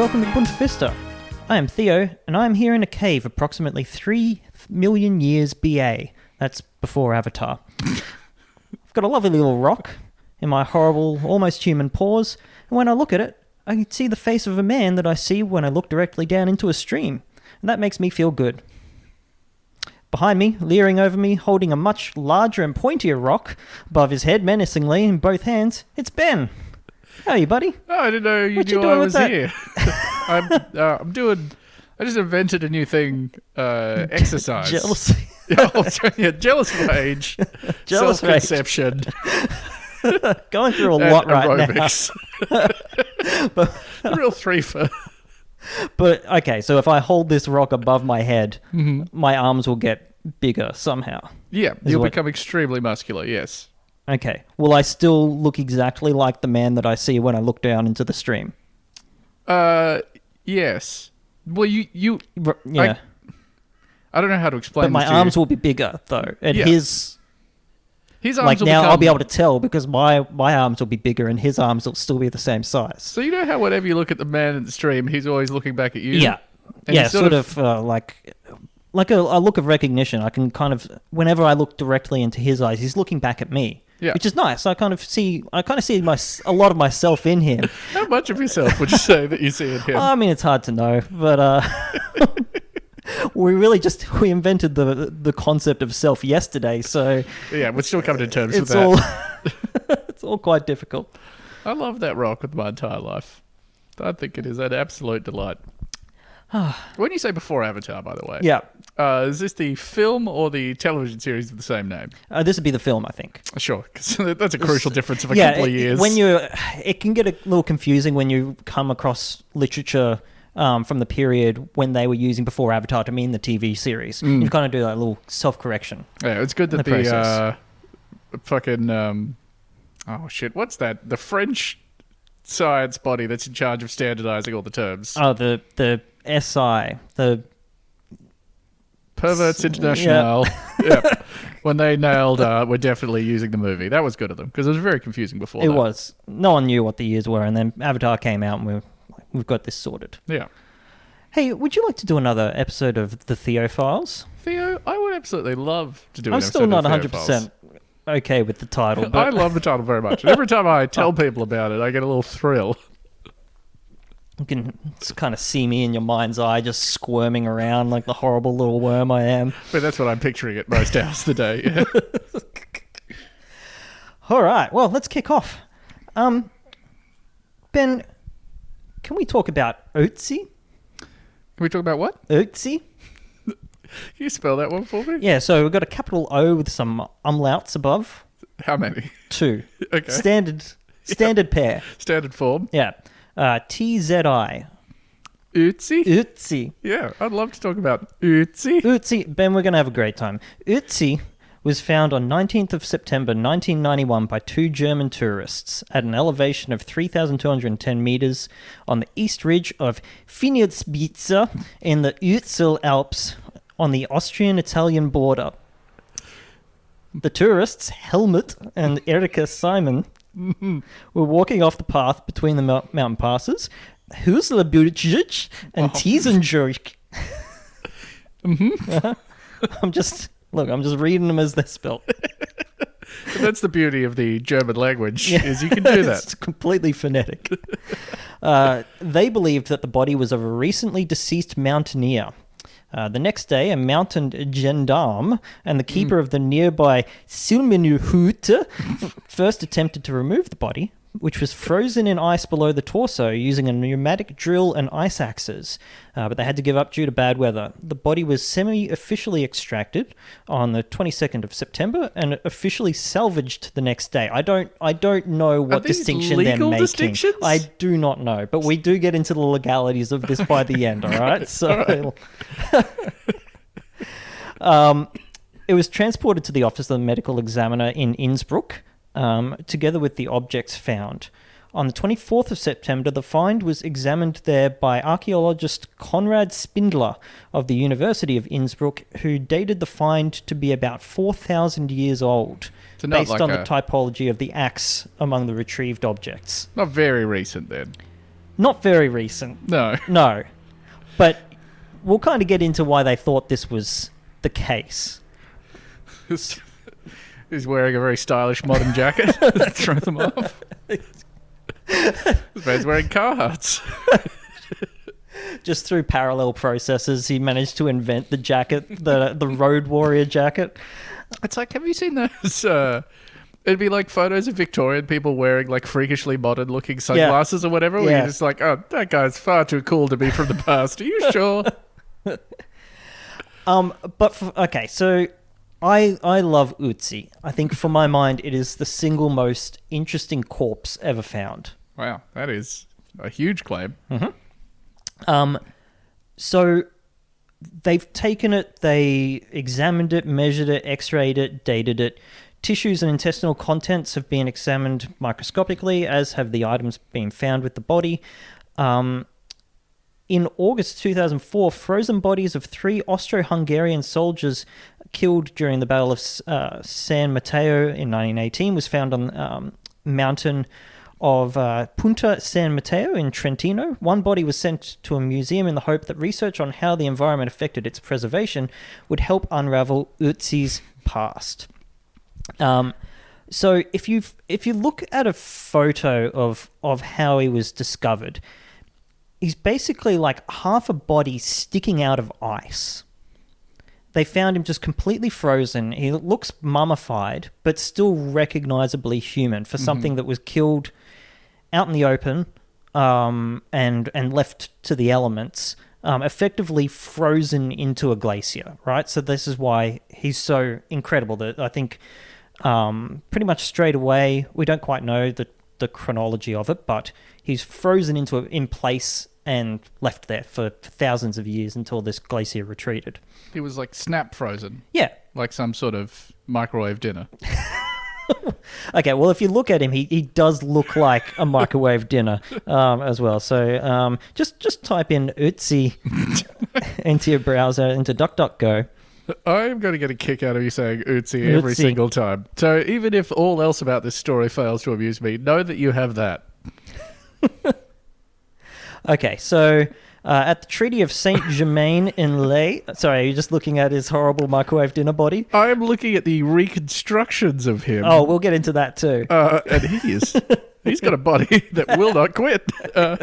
welcome to Punta Vista. I am Theo, and I am here in a cave approximately 3 million years BA. That's before Avatar. I've got a lovely little rock in my horrible, almost human paws, and when I look at it, I can see the face of a man that I see when I look directly down into a stream, and that makes me feel good. Behind me, leering over me, holding a much larger and pointier rock above his head menacingly in both hands, it's Ben. How are you, buddy? Oh, I didn't know you What you knew doing I with was that? here. I'm, uh, I'm doing. I just invented a new thing. Uh, exercise. Jealousy. yeah, jealous rage. Jealous rage. self-conception. Going through a lot right now. aerobics. Real three for. But okay, so if I hold this rock above my head, Mm-hmm. my arms will get bigger somehow. Yeah, you'll what- become extremely muscular. Yes. Okay. Will I still look exactly like the man that I see when I look down into the stream? Uh, yes. Well, you you. R- yeah. I don't know how to explain. but my arms will be bigger though. And Yeah. his His arms like will now become, I'll be able to tell because my my arms will be bigger and his arms will still be the same size. So you know how whenever you look at the man in the stream, he's always looking back at you. Yeah. And yeah, he's sort, of, uh, like like a, a look of recognition. I can kind of whenever I look directly into his eyes, he's looking back at me. Yeah. Which is nice. I kind of see I kind of see my a lot of myself in him. How much of yourself would you say that you see in him? I mean, it's hard to know, but uh, we really just we invented the the concept of self yesterday, so yeah, we're still coming to terms with it's that. all it's all quite difficult. I love that rock with my entire life. I think it is an absolute delight. when you say before Avatar, by the way, Yeah, uh, is this the film or the television series of the same name? uh, this would be the film, I think. Sure, because that's a crucial difference of a couple of it- years. when you it can get a little confusing when you come across literature. Um, from the period when they were using before Avatar to mean the TV series, Mm. you kind of do that little self correction. yeah, it's good that the the, process. uh, fucking um, oh shit, what's that? The French science body that's in charge of standardizing all the terms. Oh, the the SI, the Perverts International. Yeah. When they nailed, uh, we're definitely using the movie. That was good of them because it was very confusing before. it that. was no one knew what the years were, and then Avatar came out, and we were like, we've got this sorted. Yeah. Hey, would you like to do another episode of the Theo Files? Theo, I would absolutely love to do. I'm still not 100 percent okay with the title, But... I love the title very much. Every time I tell people about it, I get a little thrill. You can kind of see me in your mind's eye, just squirming around like the horrible little worm I am. But that's what I'm picturing at most hours of the day. Yeah. All right, well, let's kick off. Um, Ben, can we talk about Ötzi? Can we talk about what? Ötzi? Can you spell that one for me? Yeah, so we've got a capital O with some umlauts above. How many? Two. Okay. Standard standard pair. Standard form. Yeah. Uh, TZI. Ötzi? Ötzi. Yeah, I'd love to talk about Ötzi. Ötzi. Ben, we're going to have a great time. Ötzi was found on 19th of September 1991 by two German tourists at an elevation of 3,210 meters on the east ridge of Finnitzspitze in the Ötztal Alps on the Austrian-Italian border. The tourists, Helmut and Erika Simon, were walking off the path between the mou- mountain passes, Huslebujic and Tiesenjurk. I'm just look. I'm just reading them as they're spelled. That's the beauty of the German language, is you can do that. it's completely phonetic. uh, they believed that the body was of a recently deceased mountaineer. Uh, the next day, a mountain gendarme and the keeper of the nearby Silmenhut first attempted to remove the body, which was frozen in ice below the torso using a pneumatic drill and ice axes, uh, but they had to give up due to bad weather. The body was semi-officially extracted on the 22nd of September and officially salvaged the next day. I don't, I don't know what distinction they're making. distinctions? I do not know, but we do get into the legalities of this by the end. All right, so. um, it was transported to the office of the medical examiner in Innsbruck, um, together with the objects found. On the 24th of September, the find was examined there by archaeologist Konrad Spindler of the University of Innsbruck, who dated the find to be about 4,000 years old, So based like on a- the typology of the axe among the retrieved objects. Not very recent then. Not very recent. No. No. But we'll kind of get into why they thought this was the case. He's wearing a very stylish modern jacket. Throw them off. This man's wearing Carhartts. Just through parallel processes, he managed to invent the jacket, the the Road Warrior jacket. It's like, have you seen those? Uh, it'd be like photos of Victorian people wearing like freakishly modern looking sunglasses or whatever. Where Yeah. you're just like, oh, that guy's far too cool to be from the past. Are you sure? Um, but okay, so I I love Utsi. I think for my mind, it is the single most interesting corpse ever found. wow, that is a huge claim. Um, so they've taken it, they examined it, measured it, x-rayed it, dated it. Tissues and intestinal contents have been examined microscopically, as have the items being found with the body. Um, in August 2004, frozen bodies of three Austro-Hungarian soldiers killed during the Battle of uh, San Matteo in 1918 was found on um, mountain of uh, Punta San Matteo in Trentino. One body was sent to a museum in the hope that research on how the environment affected its preservation would help unravel Utzi's past. Um, so if you if you look at a photo of of how he was discovered, he's basically like half a body sticking out of ice. They found him just completely frozen. He looks mummified, but still recognizably human for something that was killed out in the open um, and and left to the elements, um, effectively frozen into a glacier. Right. So this is why he's so incredible. That I think um, pretty much straight away we don't quite know the the chronology of it, but he's frozen into a, in place and left there for thousands of years until this glacier retreated. He was like snap frozen, Yeah. like some sort of microwave dinner. Okay, well, if you look at him, he, he does look like a microwave dinner um, as well. So um, just just type in Utsi into your browser, into DuckDuckGo. I'm going to get a kick out of you saying Utsi every Utsi. single time. So even if all else about this story fails to amuse me, know that you have that. Okay, so uh, at the Treaty of Saint Germain en Laye, sorry, are you just looking at his horrible microwave dinner body? I am looking at the reconstructions of him. Oh, we'll get into that too. Uh, and he is. He's got a body that will not quit. Uh,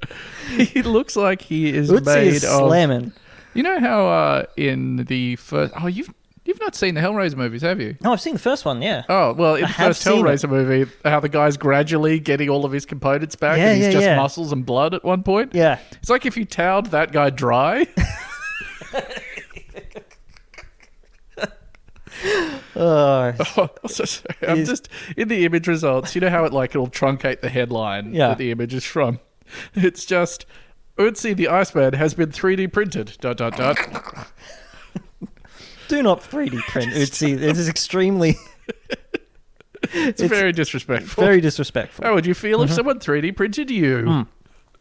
he looks like he is Utsi made is of. slamming. You know how uh, in the first. Oh, you've you've not seen the Hellraiser movies, have you? No, I've seen the first one, yeah. Oh well, in I the have first seen it. Hellraiser movie, how the guy's gradually getting all of his components back, Yeah, and he's yeah, just yeah. muscles and blood at one point. Yeah. It's like if you towed that guy dry. Oh, Oh, so sorry. I'm just in the image results. You know how it like it'll truncate the headline Yeah. that the image is from. It's just Utsi the Iceman has been 3D printed. Dot dot dot. do not 3D print Utsi. It is extremely, It's, It's very disrespectful. very disrespectful. How would you feel Mm-hmm. if someone 3D printed you?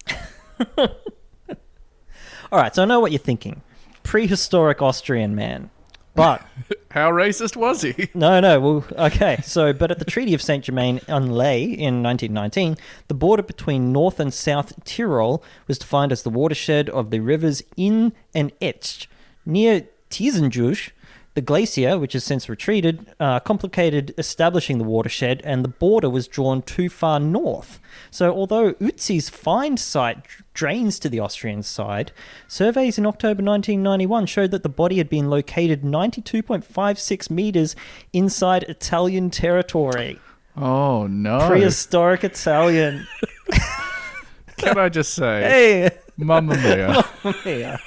All right, so I know what you're thinking. Prehistoric Austrian man. But How racist was he? no, no. Well, okay. So, but at the Treaty of Saint Germain en Laye in 1919, the border between North and South Tyrol was defined as the watershed of the rivers Inn and Etsch. Near Tiesenjusch, the glacier, which has since retreated, uh, complicated establishing the watershed, and the border was drawn too far north. So, although Utzi's find site drains to the Austrian side, surveys in October 1991 showed that the body had been located 92.56 meters inside Italian territory. Oh no! Prehistoric Italian. Can I just say, hey, Mamma Mia? here.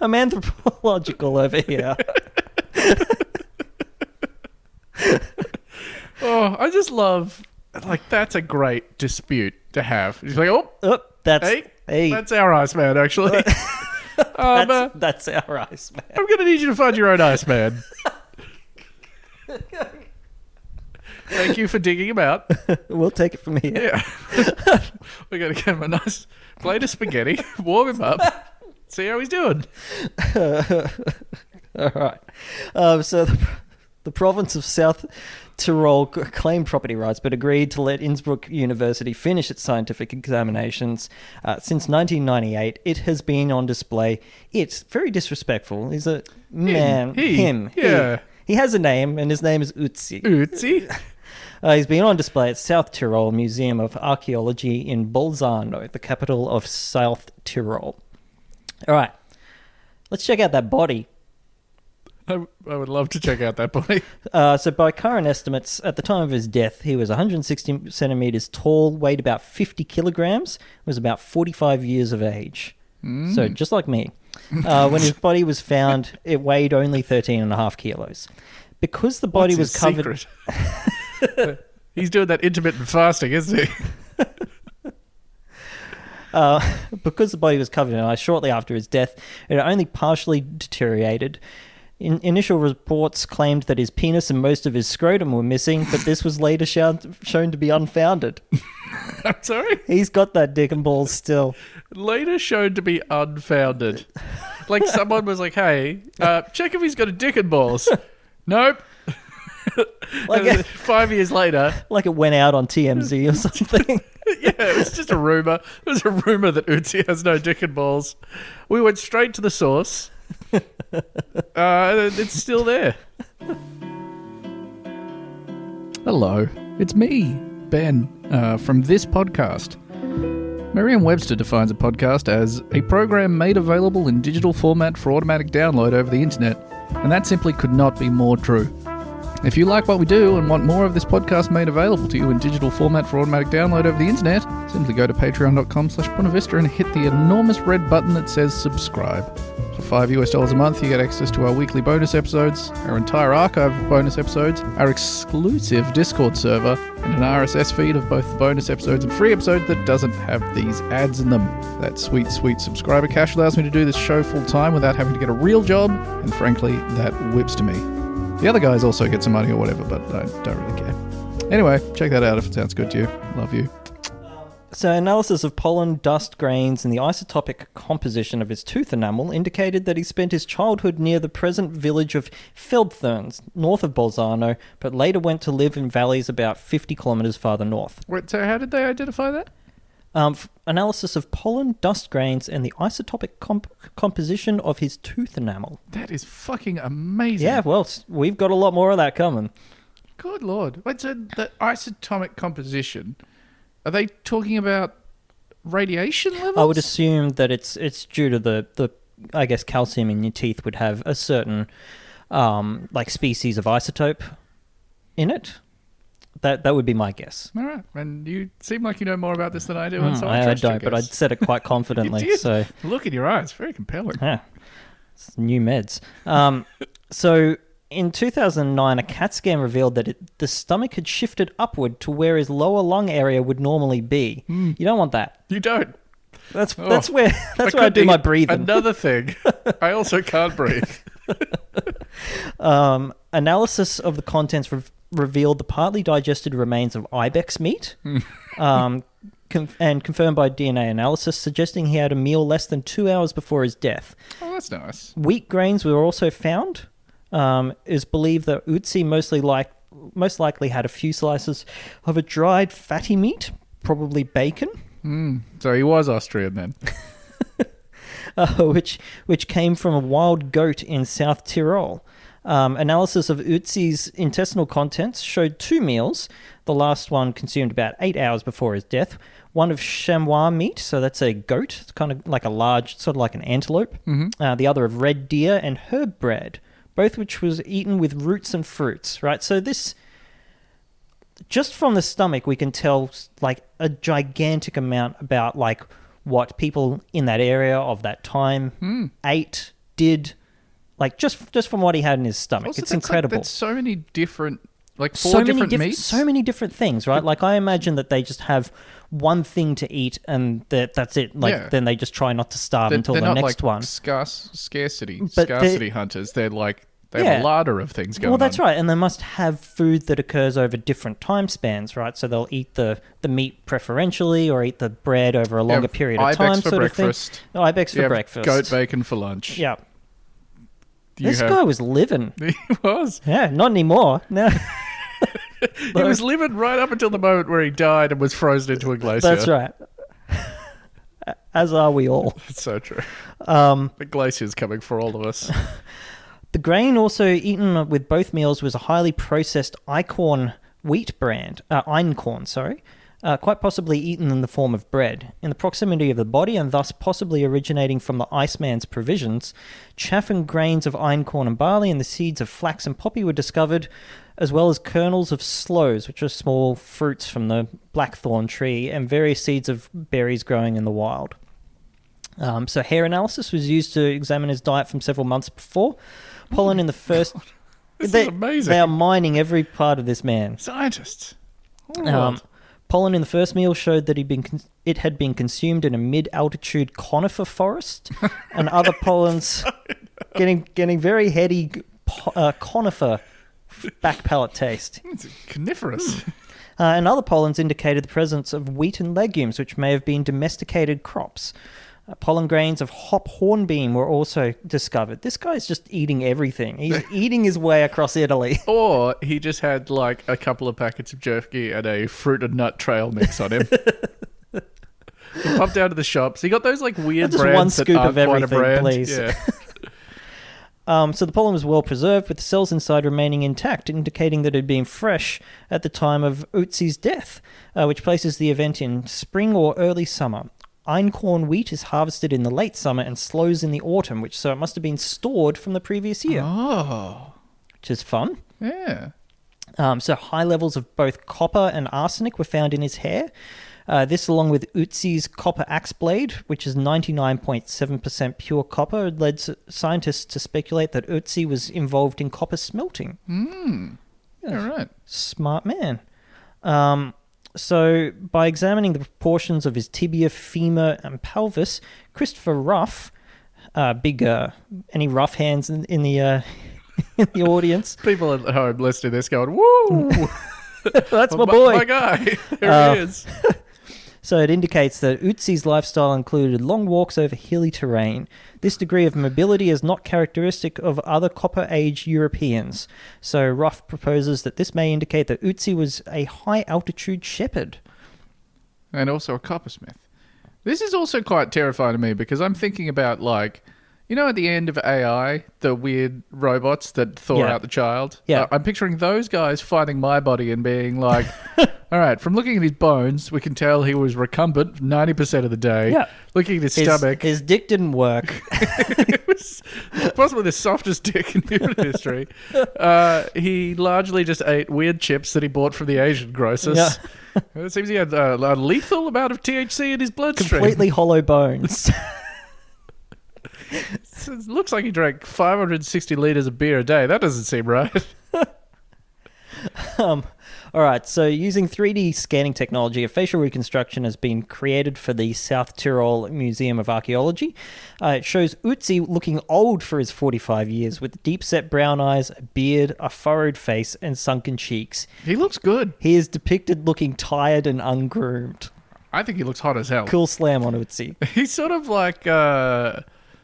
I'm anthropological over here. Oh, I just love like that's a great dispute to have. He's like, oh, Oh, that's hey, hey, that's our Iceman actually. um, uh, that's, that's our ice man. I'm gonna need you to find your own Iceman. Thank you for digging him out. We'll take it from here. Yeah, we're gonna get him a nice plate of spaghetti, warm him up, see how he's doing. All right. Um, so the, the province of South Tyrol claimed property rights but agreed to let Innsbruck University finish its scientific examinations. Uh, since 1998, it has been on display. It's very disrespectful. He's a man. he, him. yeah. He has a name, and his name is Utsi. Uzi. Uh, he's been on display at South Tyrol Museum of Archaeology in Bolzano, the capital of South Tyrol. All right, let's check out that body. I, I would love to check out that body. Uh, so, by current estimates, at the time of his death, he was 160 centimeters tall, weighed about 50 kilograms, was about 45 years of age. So, just like me. Uh, when his body was found, it weighed only 13 and a half kilos. Because the body What's was covered. He's doing that intermittent fasting, isn't he? Uh, because the body was covered in ice shortly after his death, it only partially deteriorated. In, initial reports claimed that his penis and most of his scrotum were missing, but this was later shown, shown to be unfounded. I'm sorry. He's got that dick and balls still. Later shown to be unfounded. Like someone was like, "Hey, uh, check if he's got a dick and balls." nope. Like, then five years later, like it went out on TMZ or something. yeah, it was just a rumor. It was a rumor that Uzi has no dick and balls. We went straight to the source. uh, it's still there. Hello, it's me, Ben, uh, from this podcast. Merriam Webster defines a podcast as a program made available in digital format for automatic download over the internet, and that simply could not be more true. If you like what we do and want more of this podcast made available to you in digital format for automatic download over the internet, simply go to patreon.com slash Bonavista and hit the enormous red button that says subscribe. Five US dollars a month, you get access to our weekly bonus episodes, our entire archive of bonus episodes, our exclusive Discord server, and an RSS feed of both the bonus episodes and free episodes that doesn't have these ads in them. That sweet, sweet subscriber cash allows me to do this show full time without having to get a real job, and frankly, that whips to me. The other guys also get some money or whatever, but I don't really care. Anyway, check that out if it sounds good to you. Love you. So, analysis of pollen, dust grains, and the isotopic composition of his tooth enamel indicated that he spent his childhood near the present village of Feldthurns, north of Bolzano, but later went to live in valleys about 50 kilometers farther north. Wait, so how did they identify that? Um, f- analysis of pollen, dust grains, and the isotopic comp- composition of his tooth enamel. That is fucking amazing. Yeah, well, s- we've got a lot more of that coming. Good lord. Wait, so the isotopic composition, are they talking about radiation levels? I would assume that it's it's due to the the I guess calcium in your teeth would have a certain um, like species of isotope in it. That that would be my guess. All right. And you seem like you know more about this than I do. and Hmm, so I, I don't, but I said it quite confidently. so Look in your eyes. Very compelling. yeah, it's new meds. Um, so in 2009, a CAT scan revealed that it, the stomach had shifted upward to where his lower lung area would normally be. You don't want that. You don't. That's Oh. that's where that's where I do my breathing. Another thing. I also can't breathe. Um, analysis of the contents re- revealed the partly digested remains of ibex meat, um, con- and confirmed by DNA analysis, suggesting he had a meal less than two hours before his death. Oh, that's nice. Wheat grains were also found. Um, is believed that Utsi mostly like most likely had a few slices of a dried fatty meat, probably bacon, So he was Austrian then. uh, which which came from a wild goat in South Tyrol. Um, analysis of Utsi's intestinal contents showed two meals. The last one consumed about eight hours before his death. One of chamois meat, so that's a goat, it's kind of like a large, sort of like an antelope. Mm-hmm. Uh, the other of red deer and herb bread, both which was eaten with roots and fruits. Right, so this just from the stomach, we can tell like a gigantic amount about like what people in that area of that time hmm. ate, did, like just just from what he had in his stomach. Also, it's that's like- incredible. that's so many different, like four so many different different, meats. so many different things, right? Like I imagine that they just have one thing to eat and that that's it. Like Yeah. then they just try not to starve They're, until they're the next like one. Scarce, scarcity, But scarcity hunters. They're like they have Yeah. a larder of things going Well, that's on. right, and they must have food that occurs over different time spans, right? So they'll eat the, the meat preferentially, or eat the bread over a longer have period of ibex time. for sort breakfast. Of thing. Oh, ibex You for have breakfast. Goat bacon for lunch. Yeah. you this have. guy was living. he was. Yeah, not anymore. No, He was living right up until the moment where he died and was frozen into a glacier. that's right. As are we all. It's so true. Um, The glacier's coming for all of us. The grain also eaten with both meals was a highly processed Eichhorn wheat brand, uh, einkorn, sorry, uh, quite possibly eaten in the form of bread. In the proximity of the body and thus possibly originating from the Iceman's provisions, chaff and grains of einkorn and barley and the seeds of flax and poppy were discovered, as well as kernels of sloes, which are small fruits from the blackthorn tree, and various seeds of berries growing in the wild. Um, so hair analysis was used to examine his diet from several months before. Pollen in the first. This they, is amazing. They are mining every part of this man. Scientists. Um, pollen in the first meal showed that he'd been con- it had been consumed in a mid-altitude conifer forest, and other pollens getting getting very heady po- uh, conifer back palate taste. it's coniferous. Uh, and other pollens indicated the presence of wheat and legumes, which may have been domesticated crops. Uh, pollen grains of hop hornbeam were also discovered. This guy's just eating everything. He's eating his way across Italy. Or he just had like a couple of packets of jerky and a fruit and nut trail mix on him. he popped out of the shops. He got those like weird Just brands one that scoop aren't of everything, please. Yeah. Um, so the pollen was well preserved, with the cells inside remaining intact, indicating that it had been fresh at the time of Utsi's death, uh, which places the event in spring or early summer. Einkorn wheat is harvested in the late summer and sloes in the autumn, which so it must have been stored from the previous year, Oh, which is fun. yeah. Um, so high levels of both copper and arsenic were found in his hair. Uh, this, along with Utsi's copper axe blade, which is 99.7% pure copper, led s- scientists to speculate that Utsi was involved in copper smelting. Hmm. Yeah, right. Smart man. Um, so, by examining the proportions of his tibia, femur, and pelvis, Christopher Ruff, uh, big, uh, any rough hands in, in the uh, in the audience, People at home listening to this going, "Woo, that's my boy. my guy, there Uh, he is." So it indicates that Utsi's lifestyle included long walks over hilly terrain. This degree of mobility is not characteristic of other Copper Age Europeans. So Ruff proposes that this may indicate that Utsi was a high altitude shepherd. and also a coppersmith. This is also quite terrifying to me because I'm thinking about like, you know, at the end of AI, the weird robots that thaw Yeah. out the child. Yeah. Uh, I'm picturing those guys finding my body and being like, "All right, from looking at his bones, we can tell he was recumbent 90 percent of the day. Yeah. Looking at his, His, stomach, his dick didn't work. it was possibly the softest dick in human history. Uh, he largely just ate weird chips that he bought from the Asian grocers. Yeah. It seems he had uh, a lethal amount of THC in his bloodstream. Completely hollow bones. It looks like he drank 560 liters of beer a day. That doesn't seem right. Um, all right, so using 3D scanning technology, a facial reconstruction has been created for the South Tyrol Museum of Archaeology. Uh, it shows Utzi looking old for his 45 years, with deep set brown eyes, a beard, a furrowed face, and sunken cheeks. He looks good. He is depicted looking tired and ungroomed. I think he looks hot as hell. Cool slam on Utzi. He's sort of like uh,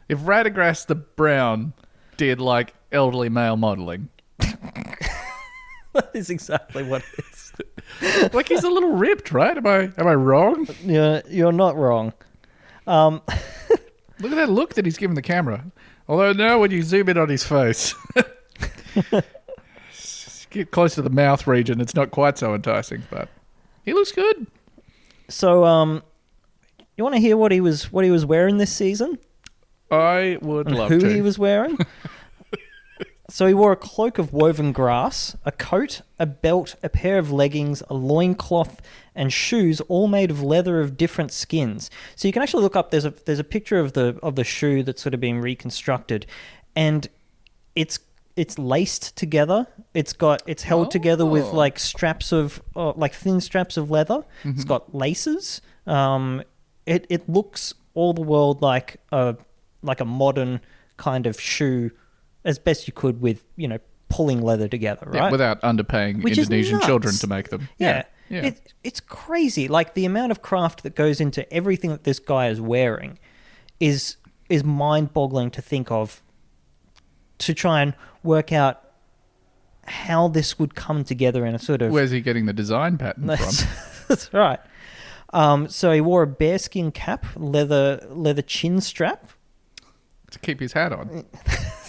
if Radagast the Brown did like elderly male modeling. that is exactly what it is. Like he's a little ripped, right? Am I am I wrong? You're, you're not wrong. Um, Look at that look that he's giving the camera. Although now when you zoom in on his face, get close to the mouth region, it's not quite so enticing, but he looks good. so, um, you want to hear what he was what he was wearing this season? I would and love who to. he was wearing. so he wore a cloak of woven grass, a coat, a belt, a pair of leggings, a loincloth, and shoes, all made of leather of different skins. So you can actually look up. There's a there's a picture of the of the shoe that's sort of been reconstructed, and it's it's laced together. It's got it's held together with Oh. like straps of uh, like thin straps of leather. It's got laces. Um, it it looks all the world like a like a modern kind of shoe, as best you could with you know pulling leather together, Yeah, right? without underpaying Which Indonesian children to make them. yeah. yeah. It, it's crazy. Like the amount of craft that goes into everything that this guy is wearing is is mind boggling to think of to try and work out how this would come together in a sort of Where's he getting the design pattern that's, from? that's right. Um, so he wore a bearskin cap, leather leather chin strap. To keep his hat on.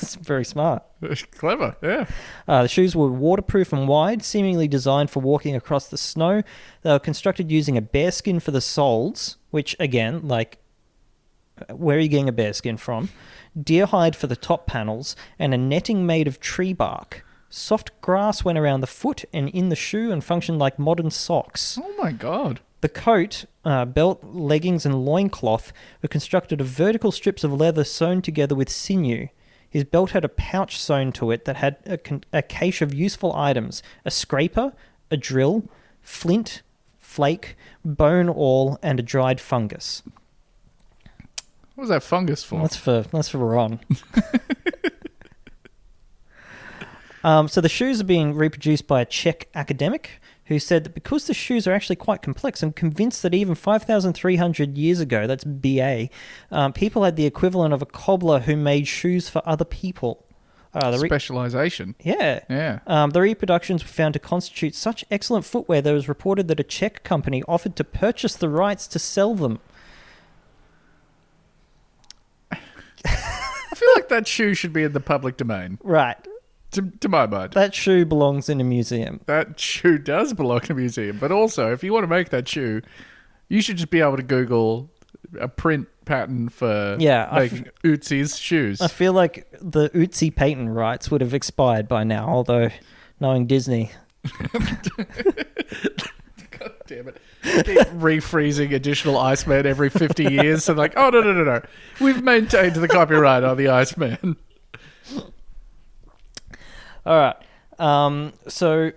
It's very smart. Clever, yeah. Uh, the shoes were waterproof and wide, seemingly designed for walking across the snow. They were constructed using a bearskin for the soles, which again, like, where are you getting a bearskin from? Deer hide for the top panels, and a netting made of tree bark. Soft grass went around the foot and in the shoe and functioned like modern socks. Oh my god. The coat, uh, belt, leggings, and loincloth were constructed of vertical strips of leather sewn together with sinew. His belt had a pouch sewn to it that had a, con- a cache of useful items a scraper, a drill, flint, flake, bone awl, and a dried fungus. What was that fungus for? That's for that's for Ron. um, so the shoes are being reproduced by a Czech academic who said that because the shoes are actually quite complex, I'm convinced that even 5,300 years ago, that's BA, um, people had the equivalent of a cobbler who made shoes for other people. Uh, the re- Specialization. yeah. Yeah. Um, the reproductions were found to constitute such excellent footwear that it was reported that a Czech company offered to purchase the rights to sell them. I feel like that shoe should be in the public domain. Right. To, to my mind. That shoe belongs in a museum. That shoe does belong in a museum. But also, if you want to make that shoe, you should just be able to Google a print pattern for Yeah, I f- making Ootsy's shoes. I feel like the Uzi patent rights would have expired by now, although knowing Disney. God damn it. Keep refreezing additional Iceman every 50 years. So, like, oh, no, no, no, no. We've maintained the copyright on the Iceman. All right. Um, so,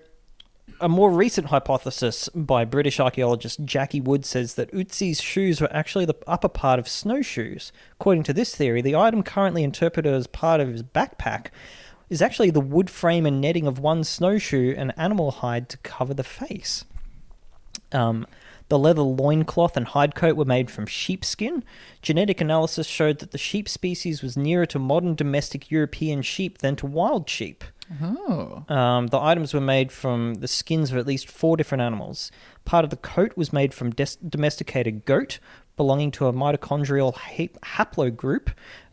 a more recent hypothesis by British archaeologist Jackie Wood says that Uzi's shoes were actually the upper part of snowshoes. According to this theory, the item currently interpreted as part of his backpack is actually the wood frame and netting of one snowshoe and animal hide to cover the face. Um, the leather loincloth and hide coat were made from sheepskin. Genetic analysis showed that the sheep species was nearer to modern domestic European sheep than to wild sheep. Oh. Um, the items were made from the skins of at least four different animals. Part of the coat was made from des- domesticated goat, belonging to a mitochondrial ha- haplogroup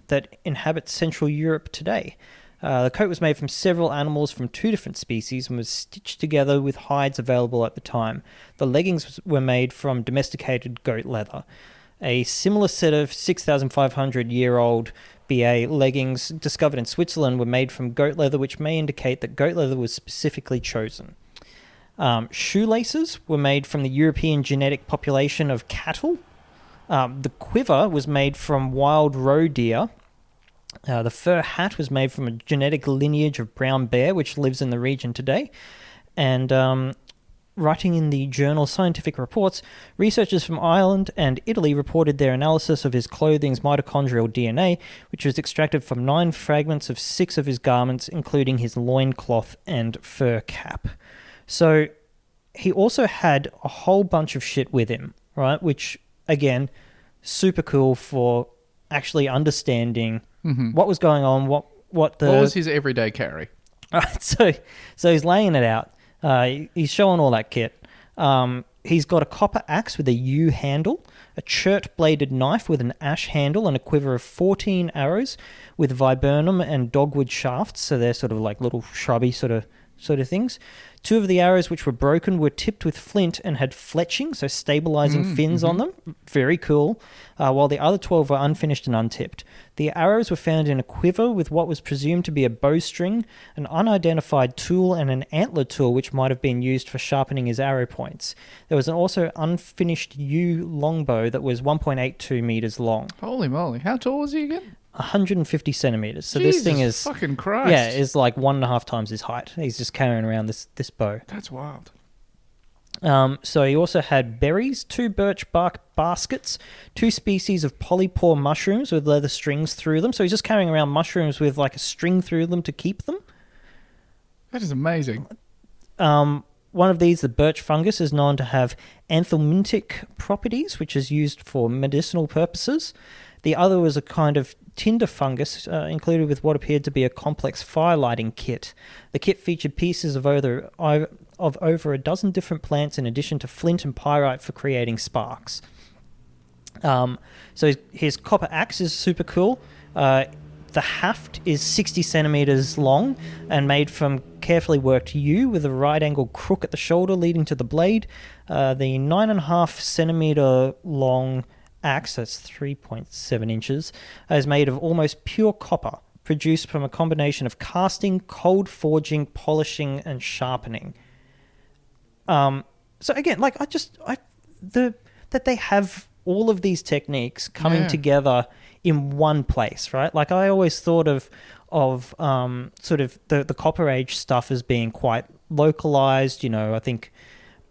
that inhabits Central Europe today. Uh, the coat was made from several animals from two different species and was stitched together with hides available at the time. The leggings were made from domesticated goat leather. A similar set of 6,500 year old BA leggings discovered in Switzerland were made from goat leather, which may indicate that goat leather was specifically chosen. Um, shoelaces were made from the European genetic population of cattle. Um, the quiver was made from wild roe deer. Uh, the fur hat was made from a genetic lineage of brown bear, which lives in the region today. And um, writing in the journal Scientific Reports, researchers from Ireland and Italy reported their analysis of his clothing's mitochondrial DNA, which was extracted from nine fragments of six of his garments, including his loincloth and fur cap. So he also had a whole bunch of shit with him, right? Which, again, super cool for actually understanding mm-hmm. what was going on, what what the what was his everyday carry? Right, so so he's laying it out. Uh, he- he's showing all that kit. Um, he's got a copper axe with a U handle, a chert bladed knife with an ash handle, and a quiver of 14 arrows with viburnum and dogwood shafts. So they're sort of like little shrubby sort of sort of things. Two of the arrows which were broken were tipped with flint and had fletching, so stabilizing fins on them. Very cool. Uh, while the other 12 were unfinished and untipped. The arrows were found in a quiver with what was presumed to be a bowstring, an unidentified tool, and an antler tool which might have been used for sharpening his arrow points. There was also an also unfinished yew longbow that was 1.82 meters long, Holy moly. How tall was he again? 150 centimeters. So this thing is fucking Christ. yeah, is like one and a half times his height. He's just carrying around this this bow. That's wild. Um, so he also had berries, two birch bark baskets, two species of polypore mushrooms with leather strings through them. So he's just carrying around mushrooms with like a string through them to keep them. That is amazing. Um, one of these, the birch fungus, is known to have anthelmintic properties, which is used for medicinal purposes. The other was a kind of tinder fungus uh, included with what appeared to be a complex fire lighting kit. The kit featured pieces of over, of over a dozen different plants in addition to flint and pyrite for creating sparks. Um, so his, his copper axe is super cool. Uh, the haft is 60 centimeters long and made from carefully worked yew with a right angle crook at the shoulder leading to the blade. Uh, the 9.5 centimeter long axe, that's 3.7 inches, is made of almost pure copper, produced from a combination of casting, cold forging, polishing, and sharpening. Um, so again, like I just I the that they have all of these techniques coming Yeah. together in one place, right? Like I always thought of of um, sort of the the Copper Age stuff as being quite localized. You know, I think,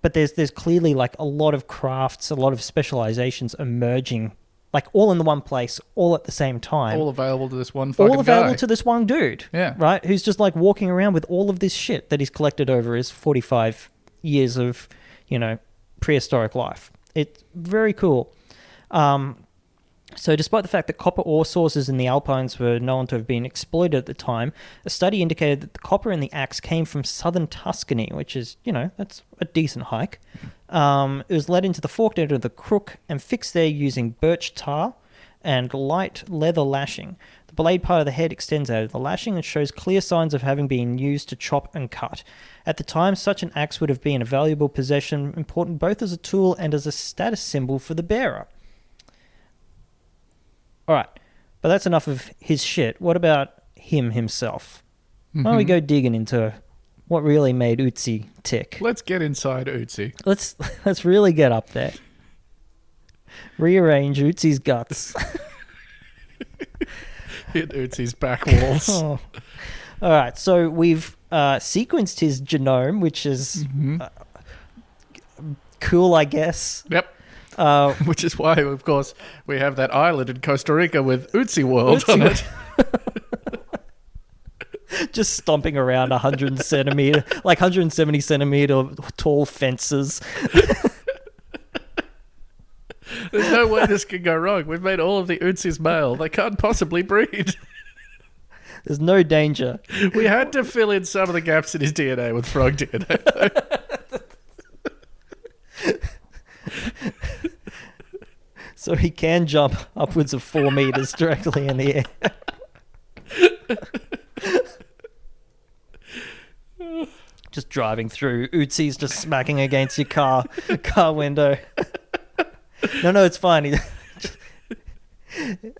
but there's there's clearly like a lot of crafts, a lot of specializations emerging, like all in the one place, all at the same time All available to this one fucking all available guy. to this one dude. Yeah. Right? Who's just like walking around with all of this shit that he's collected over his 45 years of, you know, prehistoric life. It's very cool. Um, so, despite the fact that copper ore sources in the Alpines were known to have been exploited at the time, a study indicated that the copper in the axe came from southern Tuscany, which is, you know, that's a decent hike. Um, it was led into the forked end of the crook and fixed there using birch tar and light leather lashing. The blade part of the head extends out of the lashing and shows clear signs of having been used to chop and cut. At the time, such an axe would have been a valuable possession, important both as a tool and as a status symbol for the bearer. All right, but that's enough of his shit. What about him himself? Why don't we go digging into what really made Utsi tick? Let's get inside Uzi. Let's let's really get up there. Rearrange Utsi's guts. Hit Uzi's back walls. Oh. All right, so we've uh, sequenced his genome, which is uh, cool, I guess. Yep. Uh, Which is why, of course, we have that island in Costa Rica with Uzi World Utsi on it. just stomping around 100 centimeter, like 170 centimeter tall fences. There's no way this could go wrong. We've made all of the Uzis male. They can't possibly breed. There's no danger. We had to fill in some of the gaps in his DNA with frog DNA. So he can jump upwards of four meters directly in the air. just driving through, Utsi's just smacking against your car car window. no, no, it's fine.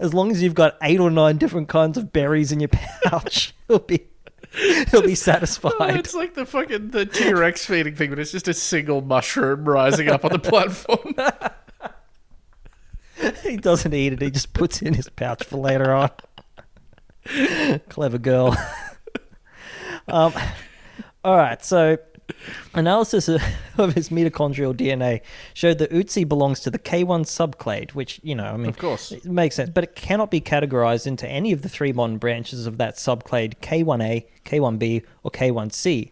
as long as you've got eight or nine different kinds of berries in your pouch, he'll be he'll be Oh, satisfied. it's like the fucking the T Rex feeding thing, but it's just a single mushroom rising up on the platform. he doesn't eat it; he just puts it in his pouch for later on. Clever girl. um, all right, so analysis of of his mitochondrial DNA showed that Utsi belongs to the K1 subclade, which you know, I mean, Of course. it makes sense, but it cannot be categorized into any of the three modern branches of that subclade: K1A, K1B, or K1C.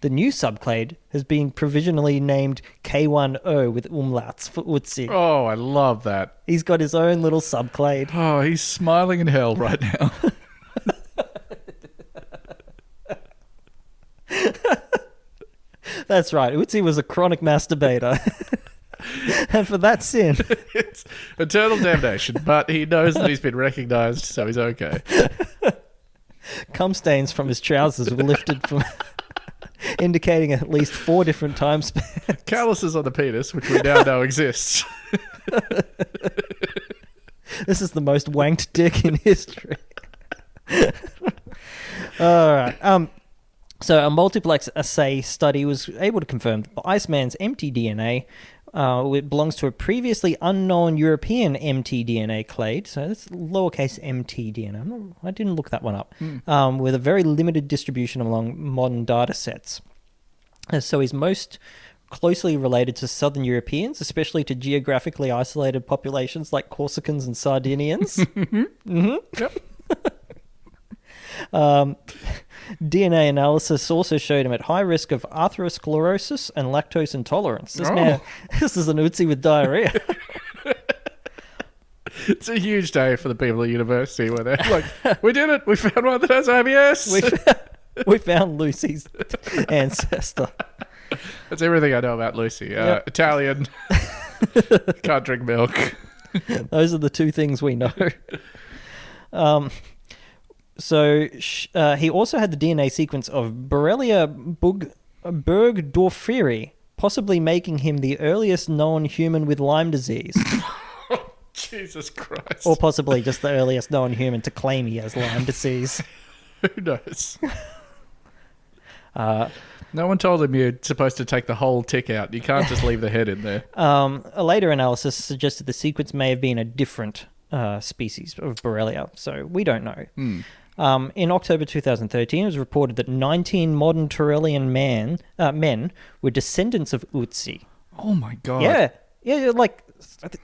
The new subclade has been provisionally named K1O with umlauts for Utsi. Oh, I love that. He's got his own little subclade. Oh, he's smiling in hell right now. That's right. Utsi was a chronic masturbator. and for that sin, it's eternal damnation, but he knows that he's been recognized, so he's okay. cum stains from his trousers were lifted from indicating at least four different time spans. Calluses on the penis, which we now know exists. This is the most wanked dick in history. All right. Um, so a multiplex assay study was able to confirm that the Iceman's mtDNA uh, it belongs to a previously unknown European mtDNA clade. So that's lowercase mtDNA. Not, I didn't look that one up. Um, with a very limited distribution among modern data sets. Uh, So he's most closely related to Southern Europeans, especially to geographically isolated populations like Corsicans and Sardinians. Yep. Um, DNA analysis also showed him at high risk of atherosclerosis and lactose intolerance. This Oh. man, this is an Utsi with diarrhea. It's a huge day for the people at university where they're like, "We did it! We found one that has IBS." We found, we found Lucy's ancestor. That's everything I know about Lucy. Uh, Italian, can't drink milk. Those are the two things we know. Um, so uh, he also had the DNA sequence of Borrelia bug- burgdorferi, possibly making him the earliest known human with Lyme disease, Jesus Christ! or possibly just the earliest known human to claim he has Lyme disease. Who knows? Uh, No one told him you're supposed to take the whole tick out. You can't just leave the head in there. Um, a later analysis suggested the sequence may have been a different uh, species of Borrelia, so we don't know. Um, in October 2013, it was reported that 19 modern Tyrolean man, uh, men were descendants of Utsi. Oh my god! Yeah, yeah, like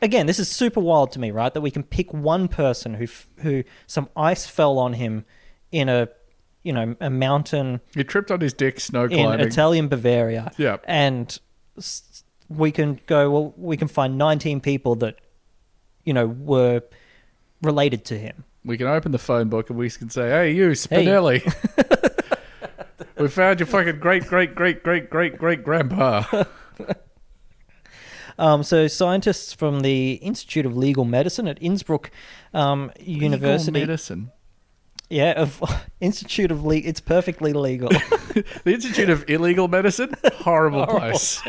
again, this is super wild to me, right? That we can pick one person who who some ice fell on him in a you know a mountain He tripped on his dick snow climbing in. Italian Bavaria. Yeah. And we can go, well, we can find 19 people that, you know, were related to him. We can open the phone book and we can say, "Hey, you, Spinelli." we found your fucking great, great, great, great, great, great grandpa. Um, so scientists from the Institute of Legal Medicine at Innsbruck um, University. Legal medicine. Yeah, of Institute of Le- It's perfectly legal. The Institute of Illegal Medicine. Horrible place.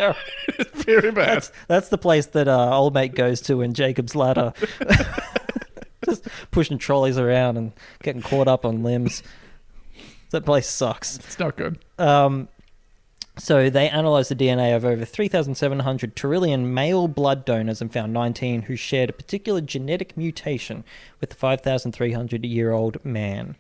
Very bad. That's, that's the place that uh, old mate goes to in Jacob's Ladder. Just pushing trolleys around and getting caught up on limbs. That place sucks. It's not good. Um, so they analysed the DNA of over 3,700 Tyrolean male blood donors and found 19 who shared a particular genetic mutation with the 5,300 year old man.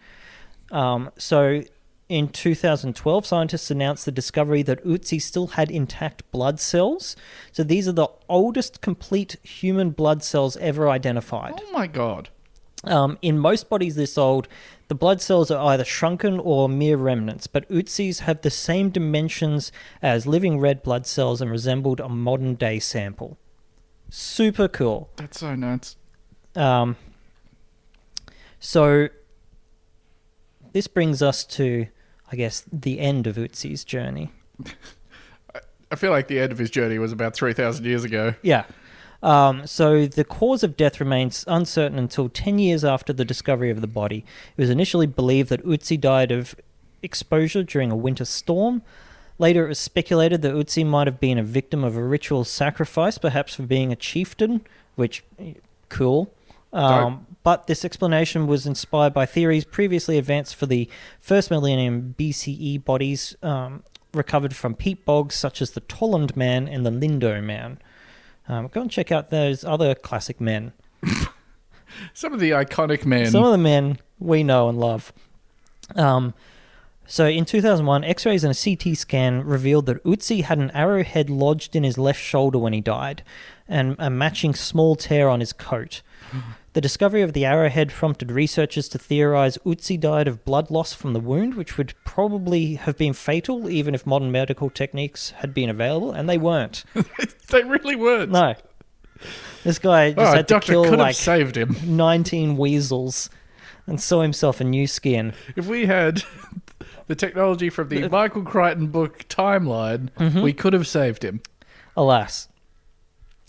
Um, so in 2012, scientists announced the discovery that Utsi still had intact blood cells. So these are the oldest complete human blood cells ever identified. Oh my god. Um, in most bodies this old, the blood cells are either shrunken or mere remnants, but Utsis have the same dimensions as living red blood cells and resembled a modern day sample. Super cool. That's so nuts. Um, so, this brings us to, I guess, the end of Utsi's journey. I feel like the end of his journey was about 3,000 years ago. Yeah. Um, so the cause of death remains uncertain until 10 years after the discovery of the body. It was initially believed that Utsi died of exposure during a winter storm. Later, it was speculated that Utsi might have been a victim of a ritual sacrifice, perhaps for being a chieftain, which, cool. Um, but this explanation was inspired by theories previously advanced for the first millennium BCE bodies um, recovered from peat bogs, such as the Tolland Man and the Lindow Man. Um, go and check out those other classic men. Some of the iconic men. Some of the men we know and love. Um, so in 2001, X-rays and a CT scan revealed that Utsi had an arrowhead lodged in his left shoulder when he died, and a matching small tear on his coat. The discovery of the arrowhead prompted researchers to theorize Utsi died of blood loss from the wound, which would probably have been fatal even if modern medical techniques had been available, and they weren't. they really weren't. No. This guy just oh, had to kill like saved him. 19 weasels and sew himself a new skin. If we had the technology from the Michael Crichton book timeline, Mm-hmm. we could have saved him. Alas.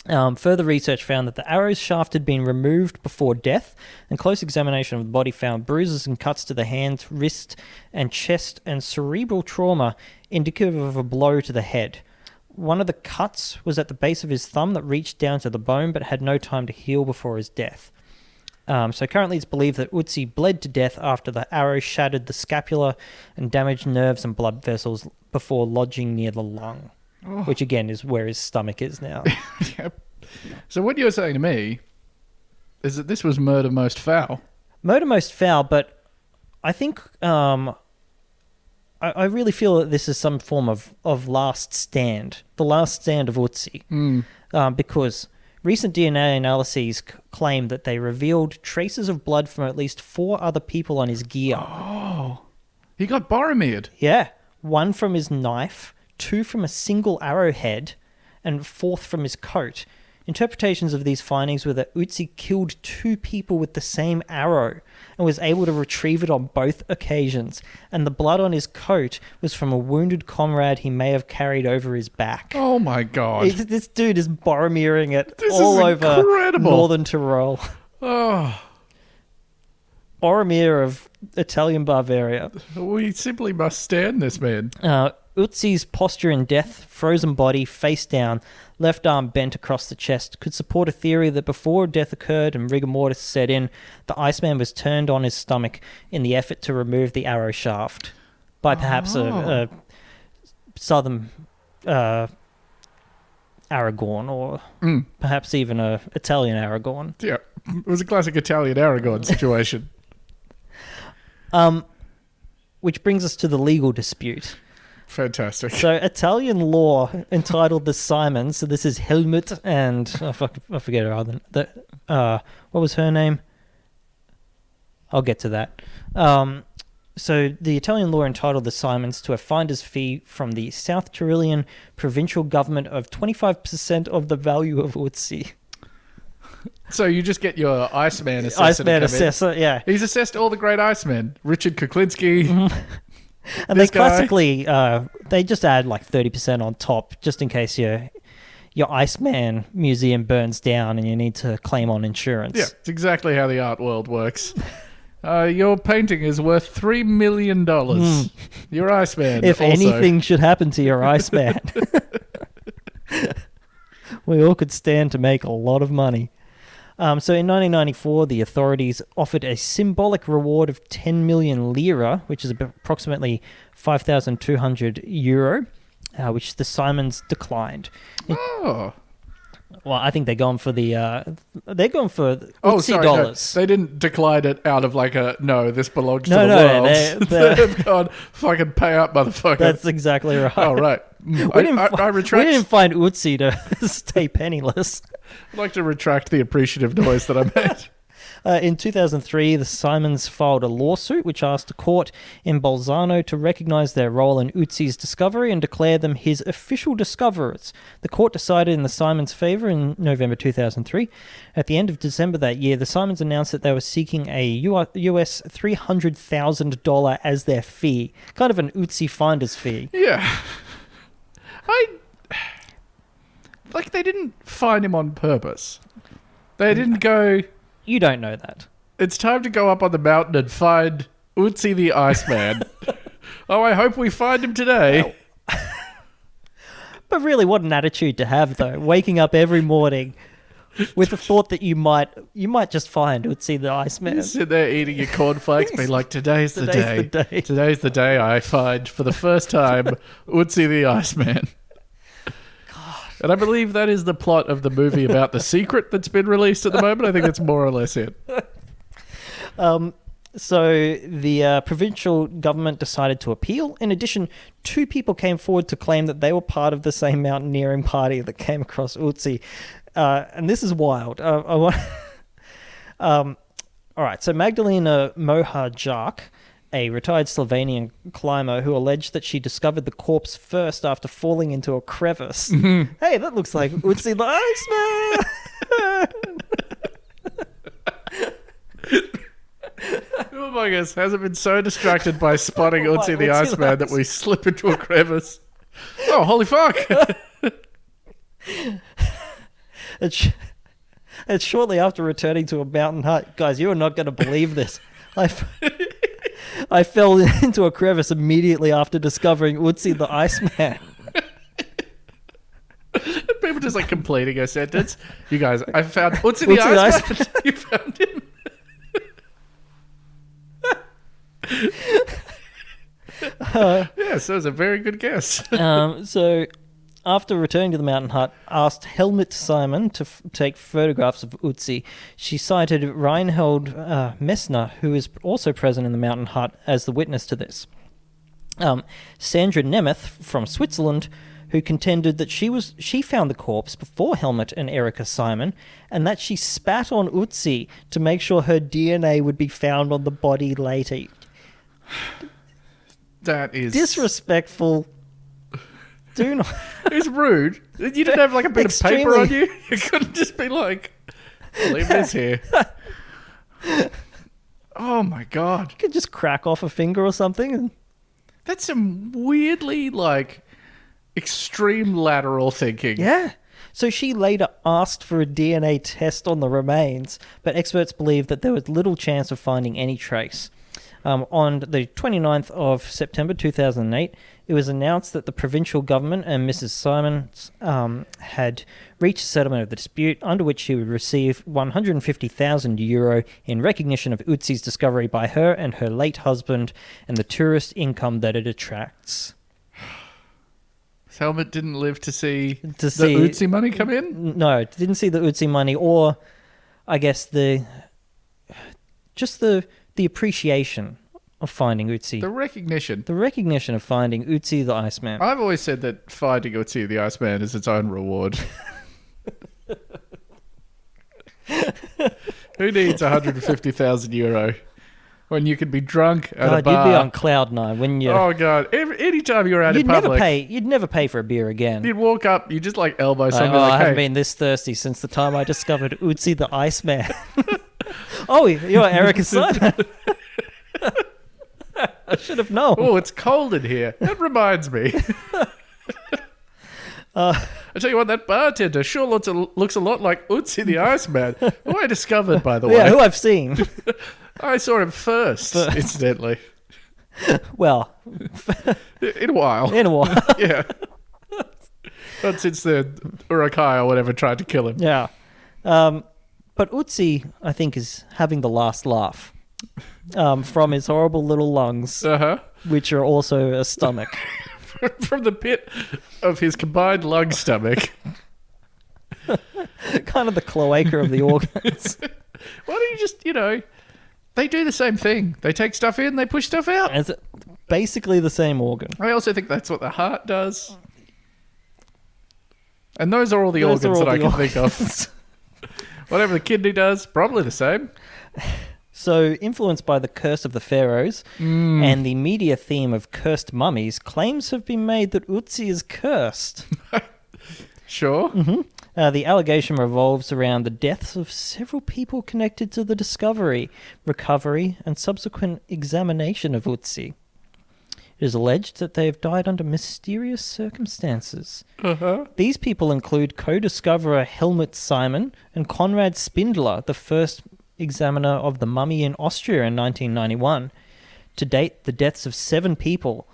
Um, further research found that the arrow's shaft had been removed before death, and close examination of the body found bruises and cuts to the hand, wrist, and chest, and cerebral trauma indicative of a blow to the head. One of the cuts was at the base of his thumb that reached down to the bone but had no time to heal before his death. Um, so currently it's believed that Utsi bled to death after the arrow shattered the scapula and damaged nerves and blood vessels before lodging near the lung, which again is where his stomach is now. Yep. So what you're saying to me is that this was murder most foul. Murder most foul, but I think um, I, I really feel that this is some form of, of last stand, the last stand of Utsi, um, because recent DNA analyses c- claim that they revealed traces of blood from at least four other people on his gear. Oh, he got Boromired. Yeah, one from his knife, two from a single arrowhead, and fourth from his coat. Interpretations of these findings were that Utsi killed two people with the same arrow and was able to retrieve it on both occasions, and the blood on his coat was from a wounded comrade he may have carried over his back. Oh my god. It's- This dude is Boromiring it This all is over incredible. northern Tyrol. Oh, Boromir of Italian Bavaria. we simply must stand this man. Uh, Utsi's posture in death, frozen body, face down, left arm bent across the chest, could support a theory that before death occurred and rigor mortis set in, the Iceman was turned on his stomach in the effort to remove the arrow shaft by perhaps Oh. a, a southern uh, Aragorn or Mm. perhaps even a Italian Aragorn. Yeah, it was a classic Italian Aragorn situation. Um, which brings us to the legal dispute. Fantastic. So Italian law entitled the Simons. So this is Helmut and oh, fuck, I forget her other. The uh, what was her name? I'll get to that. Um, so the Italian law entitled the Simons to a finder's fee from the South Tyrolean provincial government of twenty five percent of the value of Utsi. So you just get your Iceman assessor. Iceman come in. assessor, yeah. He's assessed all the great Icemen. Richard Kuklinski. And This they guy- classically uh, they just add like thirty percent on top, just in case your your Iceman museum burns down and you need to claim on insurance. Yeah, it's exactly how the art world works. Uh, your painting is worth three million dollars. Your Iceman. If also. anything should happen to your Iceman, we all could stand to make a lot of money. Um, so in 1994, the authorities offered a symbolic reward of 10 million lira, which is approximately 5,200 euro, uh, which the Simons declined. Oh, Well, I think they're going for the uh, they're going for oh, sorry. no, dollars. they didn't decline it out of like a no. This belongs No, to the no, world. they- they- They've gone fucking pay up, motherfucker. That's exactly right. oh right. We I, didn't, I, I we didn't find Utsi to stay penniless. I'd like to retract the appreciative noise that I made. Uh, in 2003, the Simons filed a lawsuit which asked a court in Bolzano to recognize their role in Utsi's discovery and declare them his official discoverers. The court decided in the Simons' favor in November 2003. At the end of December that year, the Simons announced that they were seeking a US $300,000 as their fee, kind of an Utsi finder's fee. yeah. I like they didn't find him on purpose. They didn't go. You don't know that. It's time to go up on the mountain and find Utsi the Iceman. oh, I hope we find him today. But really, what an attitude to have, though. Waking up every morning with the thought that you might you might just find Utsi the Iceman. You sit there eating your cornflakes, be like, "Today's the Today's day. the day." Today's the day I find for the first time Utsi the Iceman." And I believe that is the plot of the movie about the secret that's been released at the moment. I think that's more or less it. Um, so the uh, provincial government decided to appeal. In addition, two people came forward to claim that they were part of the same mountaineering party that came across Utsi. Uh, and this is wild. Uh, I want. um, all right. So Magdalena Mohar Jarc, a retired Slovenian climber who alleged that she discovered the corpse first after falling into a crevice. Mm-hmm. Hey, that looks like Utsi the Iceman. Oh my gosh, hasn't been so distracted by spotting By Utsi the Utsi the Iceman that we slip into a crevice. Oh, holy fuck! It's, sh- it's shortly after returning to a mountain hut. Guys, you are not going to believe this. I, f- I fell into a crevice immediately after discovering Utsi the Iceman. People just like completing a sentence. You guys, I found Utsi the the Iceman. you found him. yes, that was a very good guess. Um, so, after returning to the mountain hut, asked Helmut Simon to f- take photographs of Utsi. She cited Reinhold uh, Messner, who is also present in the mountain hut, as the witness to this. Um, Sandra Nemeth from Switzerland, who contended that she was she found the corpse before Helmut and Erika Simon, and that she spat on Utsi to make sure her DNA would be found on the body later. That is Disrespectful. Do not. It's rude. You didn't have like a bit of paper on you. You couldn't just be like, leave this here. Oh my god, You could just crack off a finger or something. And, that's some weirdly like extreme lateral thinking. yeah. So she later asked for a DNA test on the remains, but experts believe that there was little chance of finding any trace. Um, on the 29th of September 2008, it was announced that the provincial government and Mrs. Simons um, had reached a settlement of the dispute, under which she would receive 150,000 euro in recognition of Utzi's discovery by her and her late husband and the tourist income that it attracts. Helmut didn't live to see To the see- Uzi money come in. No, didn't see the Utsi money, or I guess the just the the appreciation of finding Utsi, The recognition. the, recognition. of finding Utsi the Iceman. I've always said that finding Uzi the Iceman is its own reward. Who needs 150,000 euro when you could be drunk at a bar? you'd be on cloud nine, wouldn't you? Oh god! Every, anytime you're out you'd in never public, pay. You'd never pay for a beer again. you'd walk up, you just like elbow Like, something oh, like, I haven't "Hey, been this thirsty since the time I discovered Utsi the Iceman. oh, you're Erica son. I should have known. oh, it's cold in here." That reminds me. Uh, I tell you what, that bartender sure looks a, looks a lot like Utsi the Iceman, who I discovered, by the way. yeah, who I've seen. I saw him first, First. incidentally, Well, in a while. in a while. yeah. Not since the Uruk-hai or whatever tried to kill him. Yeah. Um, but Utsi, I think, is having the last laugh um, from his horrible little lungs, Uh huh. which are also a stomach. From the pit of his combined lung stomach. kind of the cloaca of the organs. Why don't you just, you know, they do the same thing. They take stuff in, they push stuff out. It's basically the same organ. I also think that's what the heart does. And those are all the Those are organs all that I the can think of. Whatever the kidney does, probably the same. So, influenced by the curse of the pharaohs and the media theme of cursed mummies, claims have been made that Utsi is cursed. Sure. Uh, the allegation revolves around the deaths of several people connected to the discovery, recovery, and subsequent examination of Utsi. It is alleged that they have died under mysterious circumstances. Uh-huh. These people include co discoverer Helmut Simon and Konrad Spindler, the first examiner of the mummy in Austria in 1991. To date, the deaths of seven people,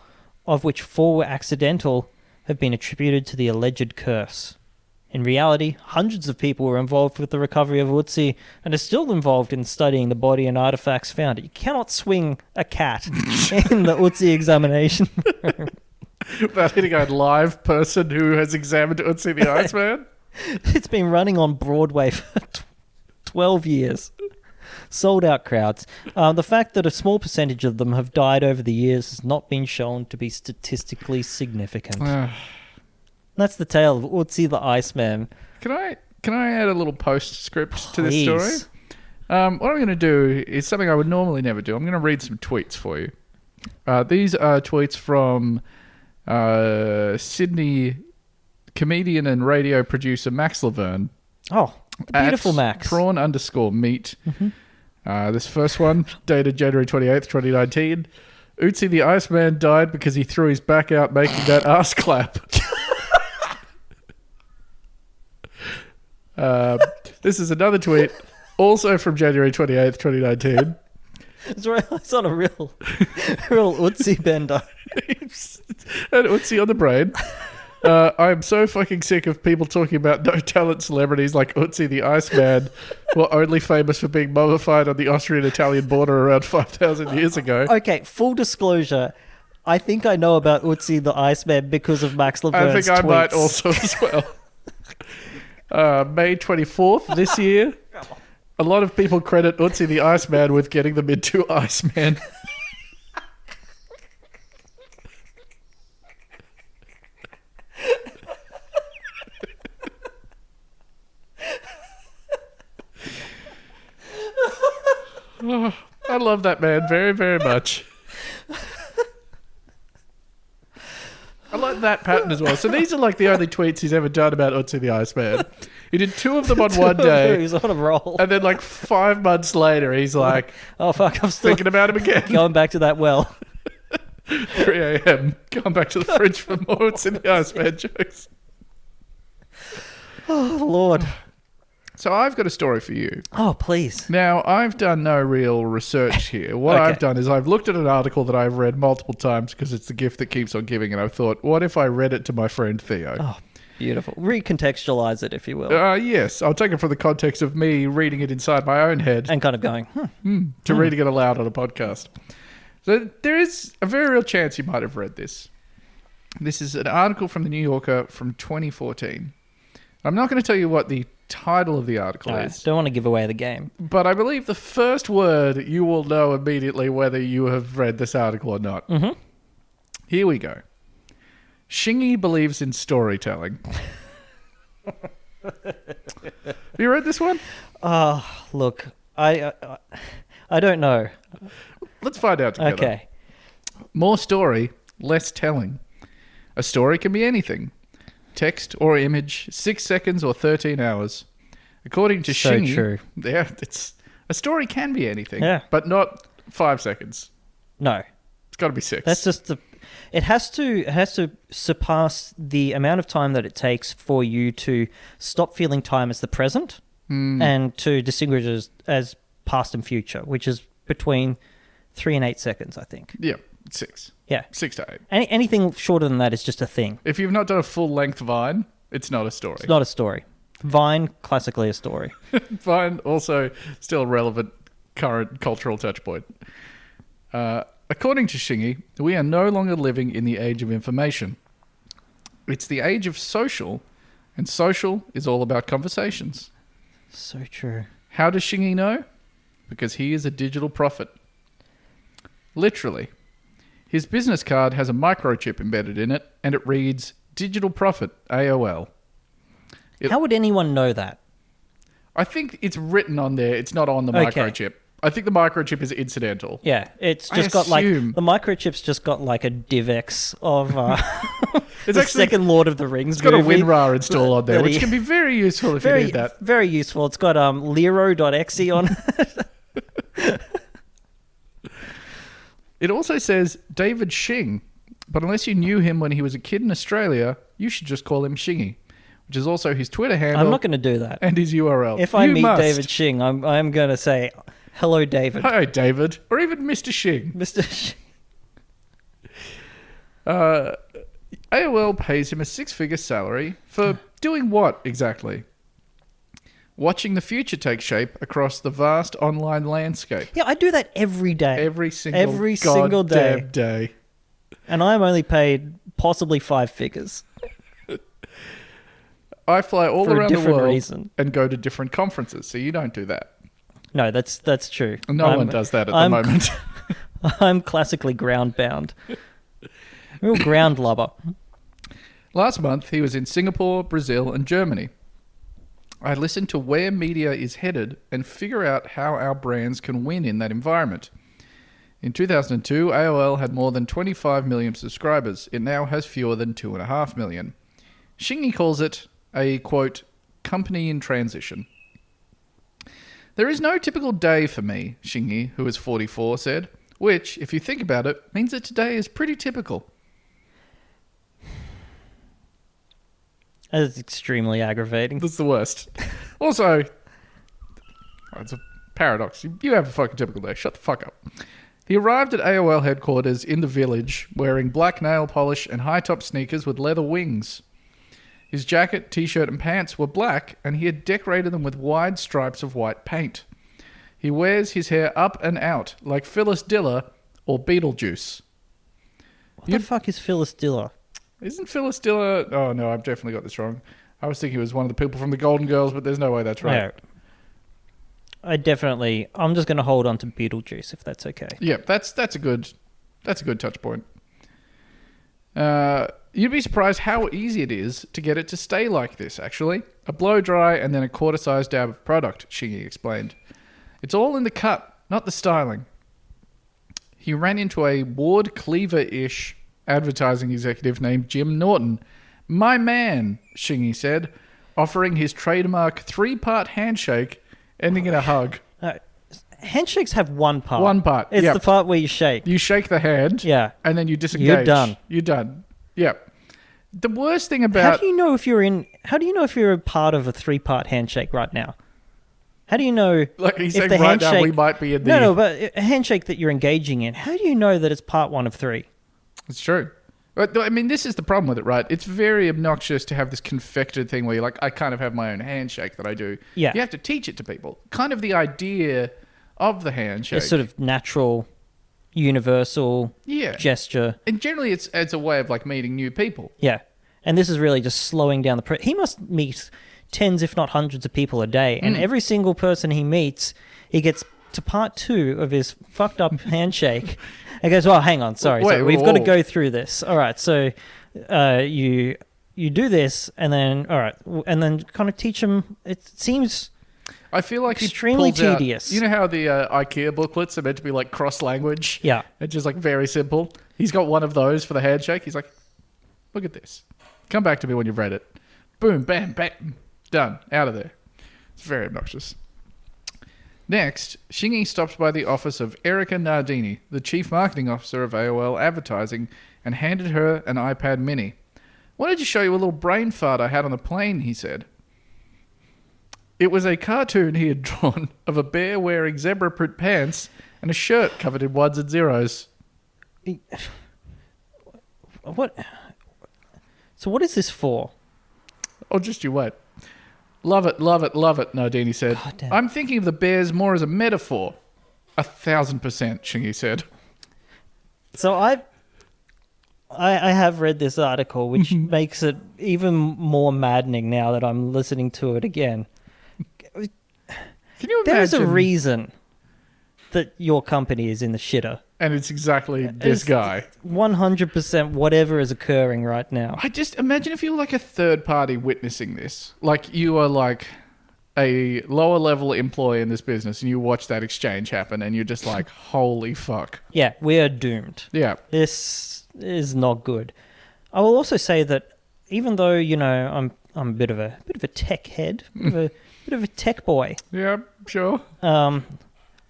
of which four were accidental, have been attributed to the alleged curse. In reality, hundreds of people were involved with the recovery of Utsi and are still involved in studying the body and artifacts found. You cannot swing a cat in the Utsi examination. Without hitting a live person who has examined Utsi the Iceman. It's been running on Broadway for tw- 12 years. Sold out crowds. Uh, the fact that a small percentage of them have died over the years has not been shown to be statistically significant. That's the tale of Utsi the Iceman. Can I can I add a little postscript to this story? Um, what I'm going to do is something I would normally never do. I'm going to read some tweets for you. Uh, these are tweets from uh, Sydney comedian and radio producer Max Laverne. Oh, beautiful Max. Mm-hmm. Prawn underscore meat. Uh, this first one, dated January 28th, 2019. Utsi the Iceman died because he threw his back out making that ass clap. Uh, this is another tweet, also from January 28th, 2019. It's, on a real, real Utsi bender. and Utsi on the brain. Uh, I'm so fucking sick of people talking about no talent celebrities like Utsi the Iceman, who are only famous for being mummified on the Austrian Italian border around 5,000 years ago. Okay, full disclosure. I think I know about Utsi the Iceman because of Max I Laverne's think I might also as well. Uh, May 24th this year, a lot of people credit Utsi the Iceman with getting them into Iceman. Oh, I love that man very, very much. I like that pattern as well. So these are like the only tweets he's ever done about Utsi the Iceman. He did two of them on one day, He's on a roll. and then like five months later, he's oh, like Oh fuck! I'm still thinking about him again. going back to that well. 3 a.m. Going back to the fridge for more Utsi the Iceman jokes. Oh lord. So I've got a story for you. Oh please. Now, I've done no real research here. What Okay. I've done is I've looked at an article that I've read multiple times because it's the gift that keeps on giving, and I've thought, what if I read it to my friend Theo? Oh, beautiful. Recontextualize it, if you will, Uh, yes, I'll take it from the context of me reading it inside my own head and kind of going. Hmm. to reading it aloud on a podcast. So there is a very real chance you might have read this. This is an article from the New Yorker from 2014. I'm not going to tell you what the title of the article All right, is, Don't want to give away the game. but I believe the first word you will know immediately whether you have read this article or not. Mhm. Here we go. Shingy believes in storytelling. have you read this one? Ah, look, I, I, I don't know. Let's find out together. Okay. More story, less telling. A story can be anything text or image, six seconds or 13 hours. According to So Shingy, true. yeah, it's a story can be anything, Yeah. but not five seconds. No, It's got to be six. that's just the. It has to it has to surpass the amount of time that it takes for you to stop feeling time as the present Hmm. and to distinguish as, as past and future, which is between three and eight seconds, I think. yeah, six. Yeah. Six to eight. Any, anything shorter than that is just a thing. If you've not done a full length Vine, it's not a story. It's not a story. Vine, classically a story. Vine, also still relevant current cultural touchpoint. Uh, according to Shingy, we are no longer living in the age of information. It's the age of social, and social is all about conversations. So true. How does Shingy know? Because he is a digital prophet. Literally. His business card has a microchip embedded in it, and it reads Digital Prophet AOL. It- How would anyone know that? I think it's written on there. It's not on the Okay. microchip. I think the microchip is incidental. Yeah, it's I just got like the microchip's just got like a DivX of uh, It's the actually second Lord of the Rings. it's got a. WinRAR install on there, which can be very useful if you need that. very useful. It's got um Lero.exe on. It also says David Shing, but unless you knew him when he was a kid in Australia, you should just call him Shingy, which is also his Twitter handle I'm not going to do that. and his URL. If I You meet must. David Shing, I'm I'm going to say, "Hello, David, Hi, David, or even Mr. Shing. Mr. Shing." Uh, AOL pays him a six-figure salary for doing what exactly? Watching the future take shape across the vast online landscape. Yeah, I do that every day, Every single day. Every single day. day. and I'm only paid possibly five figures I fly all for around the world reason. and go to different conferences, so you don't do that. No, that's that's true. No I'm- one does that at I'm- the moment. I'm classically ground bound. Real ground lubber. Last month, he was in Singapore, Brazil, and Germany. I listen to where media is headed and figure out how our brands can win in that environment. In 2002, AOL had more than 25 million subscribers. It now has fewer than 2.5 million. Shingy calls it a, quote, company in transition. There is no typical day for me, Shingy, who is 44, said, which, if you think about it, means that today is pretty typical. That's extremely aggravating. That's the worst. Also, it's a paradox. You- You have a fucking typical day. Shut the fuck up. He arrived at AOL headquarters in the village wearing black nail polish and high top sneakers with leather wings. His jacket, t shirt, and pants were black, and he had decorated them with wide stripes of white paint. He wears his hair up and out, like Phyllis Diller or Beetlejuice. What the fuck is Phyllis Diller? Isn't Phyllis Diller? Oh no, I've definitely got this wrong. I was thinking it was one of the people from the Golden Girls, but there's no way that's right. No. I definitely. I'm just going to hold on to Beetlejuice if that's okay. Yeah, that's that's a good that's a good touch point. Uh, you'd be surprised how easy it is to get it to stay like this. Actually, a blow dry and then a quarter sized dab of product. Shingy explained. It's all in the cut, not the styling. He ran into a Ward Cleaver ish advertising executive named Jim Norton. My man, Shingy said, offering his trademark three part handshake ending in a hug. Uh, handshakes have one part. One part, It's yep. the part where you shake. You shake the hand, Yeah. and then you disengage. You're done. You're done. Yep. The worst thing about How do you know if you're in? How do you know if you're a part of a three-part handshake right now? How do you know? like he's if saying the right now we handshake- might be in the No, no, but a handshake that you're engaging in. How do you know that it's part one of three? It's true. But I mean, this is the problem with it, right? It's very obnoxious to have this confected thing where you're like, I kind of have my own handshake that I do. Yeah. You have to teach it to people. Kind of the idea of the handshake. It's sort of natural, universal yeah. gesture. and generally, it's it's a way of like meeting new people. Yeah, and this is really just slowing down the. Pre- he must meet tens, if not hundreds, of people a day, and mm. every single person he meets, he gets to part two of his fucked up handshake, and goes, well, hang on, sorry, Wait, sorry we've got to go through this. All right, so uh, you you do this, and then all right, and then kind of teach them. It seems I feel like Extremely pulls out- tedious. you know how the uh, IKEA booklets are meant to be like cross language? yeah, It's just like very simple. He's got one of those for the handshake. He's like, look at this. Come back to me when you've read it. Boom, bam, bam. Done. Out of there. It's very obnoxious. Next, Shingy stopped by the office of Erica Nardini, the chief marketing officer of AOL Advertising, and handed her an iPad mini. Wanted to show you a little brain fart I had on the plane, he said. It was a cartoon he had drawn of a bear wearing zebra print pants and a shirt covered in ones and zeros. what? So what is this for? Oh, just you wait. Love it, love it, love it, Nardini said. I'm thinking of the bears more as a metaphor. A thousand percent, Shingy said. So I, I, I have read this article, which Mm-hmm. makes it even more maddening now that I'm listening to it again. Can you imagine? There's a reason that your company is in the shitter. And it's exactly this It's- guy. 100% whatever is occurring right now. I just imagine if you were like a third party witnessing this. Like you are like a lower level employee in this business and you watch that exchange happen and you're just like, holy fuck. Yeah, we are doomed. Yeah. This is not good. I will also say that even though you know I'm I'm a bit of a bit of a tech head, bit of a bit of a tech boy. Yeah, sure. Um,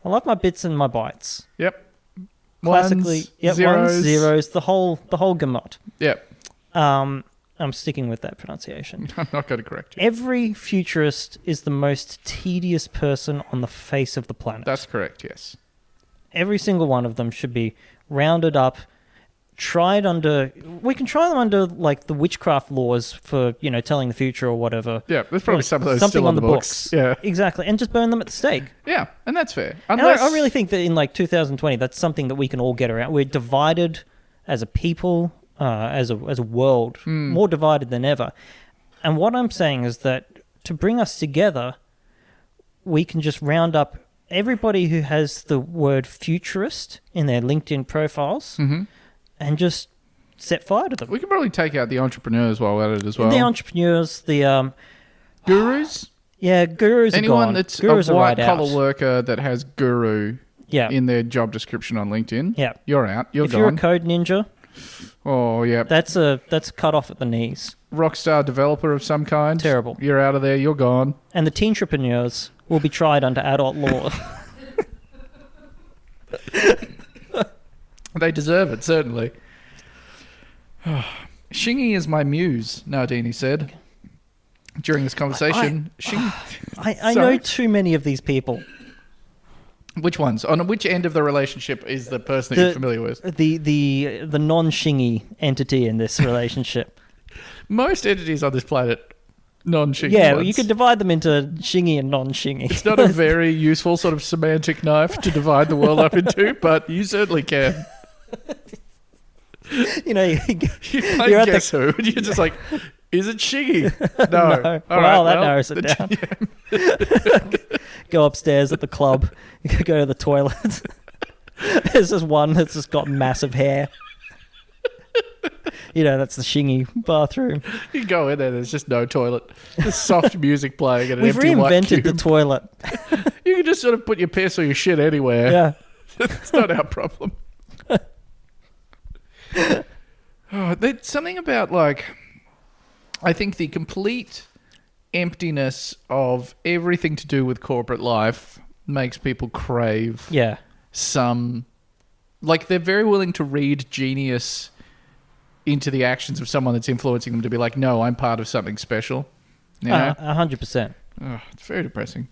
I like my bits and my bytes. Yep. Classically, Ones, yeah, zeros. ones, zeros, the whole the whole gamut. Yep. Um, I'm sticking with that pronunciation. I'm not going to correct you. Every futurist is the most tedious person on the face of the planet. That's correct, yes. Every single one of them should be rounded up, tried under. We can try them under like the witchcraft laws for you know telling the future or whatever. Yeah, there's probably some of those something still on the books. books. Yeah. Exactly, and just burn them at the stake. Yeah, and that's fair. Unless I, I really think that in like 2020, that's something that we can all get around. We're divided as a people, uh, as a as a world, Hmm. more divided than ever. And what I'm saying is that to bring us together, we can just round up everybody who has the word futurist in their LinkedIn profiles Mhm. And just set fire to them. we can probably take out the entrepreneurs while we're at it as well. the entrepreneurs, the um, gurus, yeah, gurus are anyone gone. that's gurus a white right collar out. worker that has guru Yeah, in their job description on LinkedIn, yeah. you're out. You're gone. if you're a code ninja, oh yeah, that's a that's cut off at the knees. rockstar developer of some kind. Terrible. You're out of there. You're gone. and the teen entrepreneurs will be tried under adult law. They deserve it certainly. Shingy is my muse, Nardini said. During this conversation, Shingy, I, I Sorry? know too many of these people. which ones? On which end of the relationship is the person that The- you're familiar with? The the the non shingy entity in this relationship. Most entities on this planet, non-Shingy. yeah, you could divide them into shingy and non shingy. It's not a very useful sort of semantic knife to divide the world up into, but you certainly can. you know, you, You You're play at the- Who, and you're just like, is it Shiggy? No. no. All well, right, that narrows it down. go upstairs at the club. go to the toilet. There's just one that's just got massive hair. you know, that's the shingy bathroom. You go in there, there's just no toilet. There's soft music playing and an We've reinvented the toilet. You can just sort of put your piss or your shit anywhere. Yeah. it's not our problem. Uh, there's something about like, I think the complete emptiness of everything to do with corporate life makes people crave Yeah. some. Like they're very willing to read genius into the actions of someone that's influencing them to be like, no, I'm part of something special. You know? Uh, A hundred percent. Ugh, it's very depressing.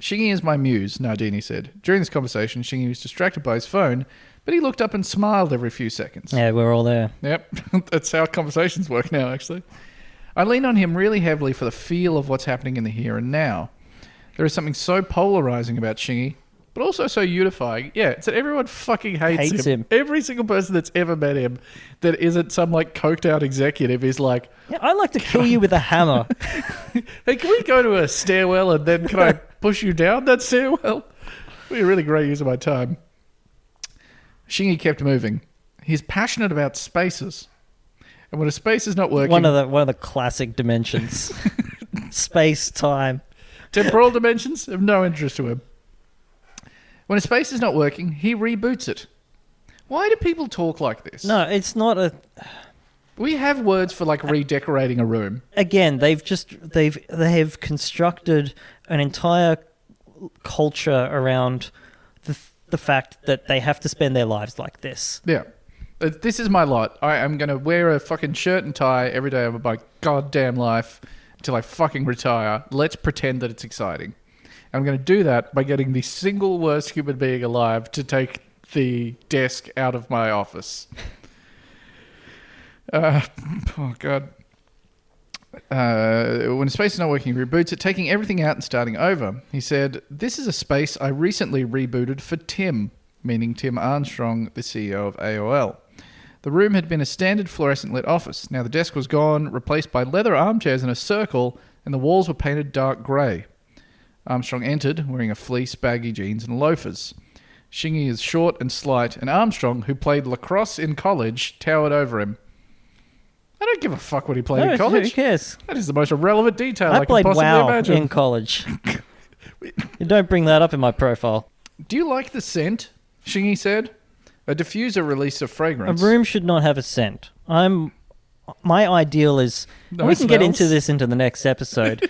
Shingy is my muse, Nardini said. During this conversation, Shingy was distracted by his phone, but he looked up and smiled every few seconds. Yeah, we're all there. Yep, that's how conversations work now, actually. I lean on him really heavily for the feel of what's happening in the here and now. There is something so polarizing about Shingy, but also so unifying. Yeah, it's that everyone fucking hates, Hates him. him. Every single person that's ever met him that isn't some like coked out executive is like, Yeah, I'd like to kill you with a hammer. Hey, can we go to a stairwell and then can I push you down that stairwell? Be a really great use of my time. Shingy kept moving. He's passionate about spaces. And when a space is not working, one of the one of the classic dimensions. Space, time. temporal dimensions of no interest to him. When a space is not working, he reboots it. Why do people talk like this? No, it's not a We have words for like redecorating a room. again, they've just they've they have constructed an entire culture around the the fact that they have to spend their lives like this. Yeah. Uh, This is my lot. I am going to wear a fucking shirt and tie every day of my goddamn life until I fucking retire. Let's pretend that it's exciting. I'm going to do that by getting the single worst human being alive to take the desk out of my office. Uh, oh, God. Uh, when a space is not working, reboots it, taking everything out and starting over. He said, This is a space I recently rebooted for Tim, meaning Tim Armstrong, the CEO of AOL. The room had been a standard fluorescent lit office. Now the desk was gone, replaced by leather armchairs in a circle, and the walls were painted dark grey. Armstrong entered, wearing a fleece, baggy jeans, and loafers. Shingy is short and slight, and Armstrong, who played lacrosse in college, towered over him. I don't give a fuck what he played in who college. cares? That is the most irrelevant detail I, I can played possibly WoW imagine. in college. you don't bring that up in my profile. Do you like the scent? Shingy said. A diffuser released a fragrance. A room should not have a scent. I'm. My ideal is. No we can get into this into the next episode.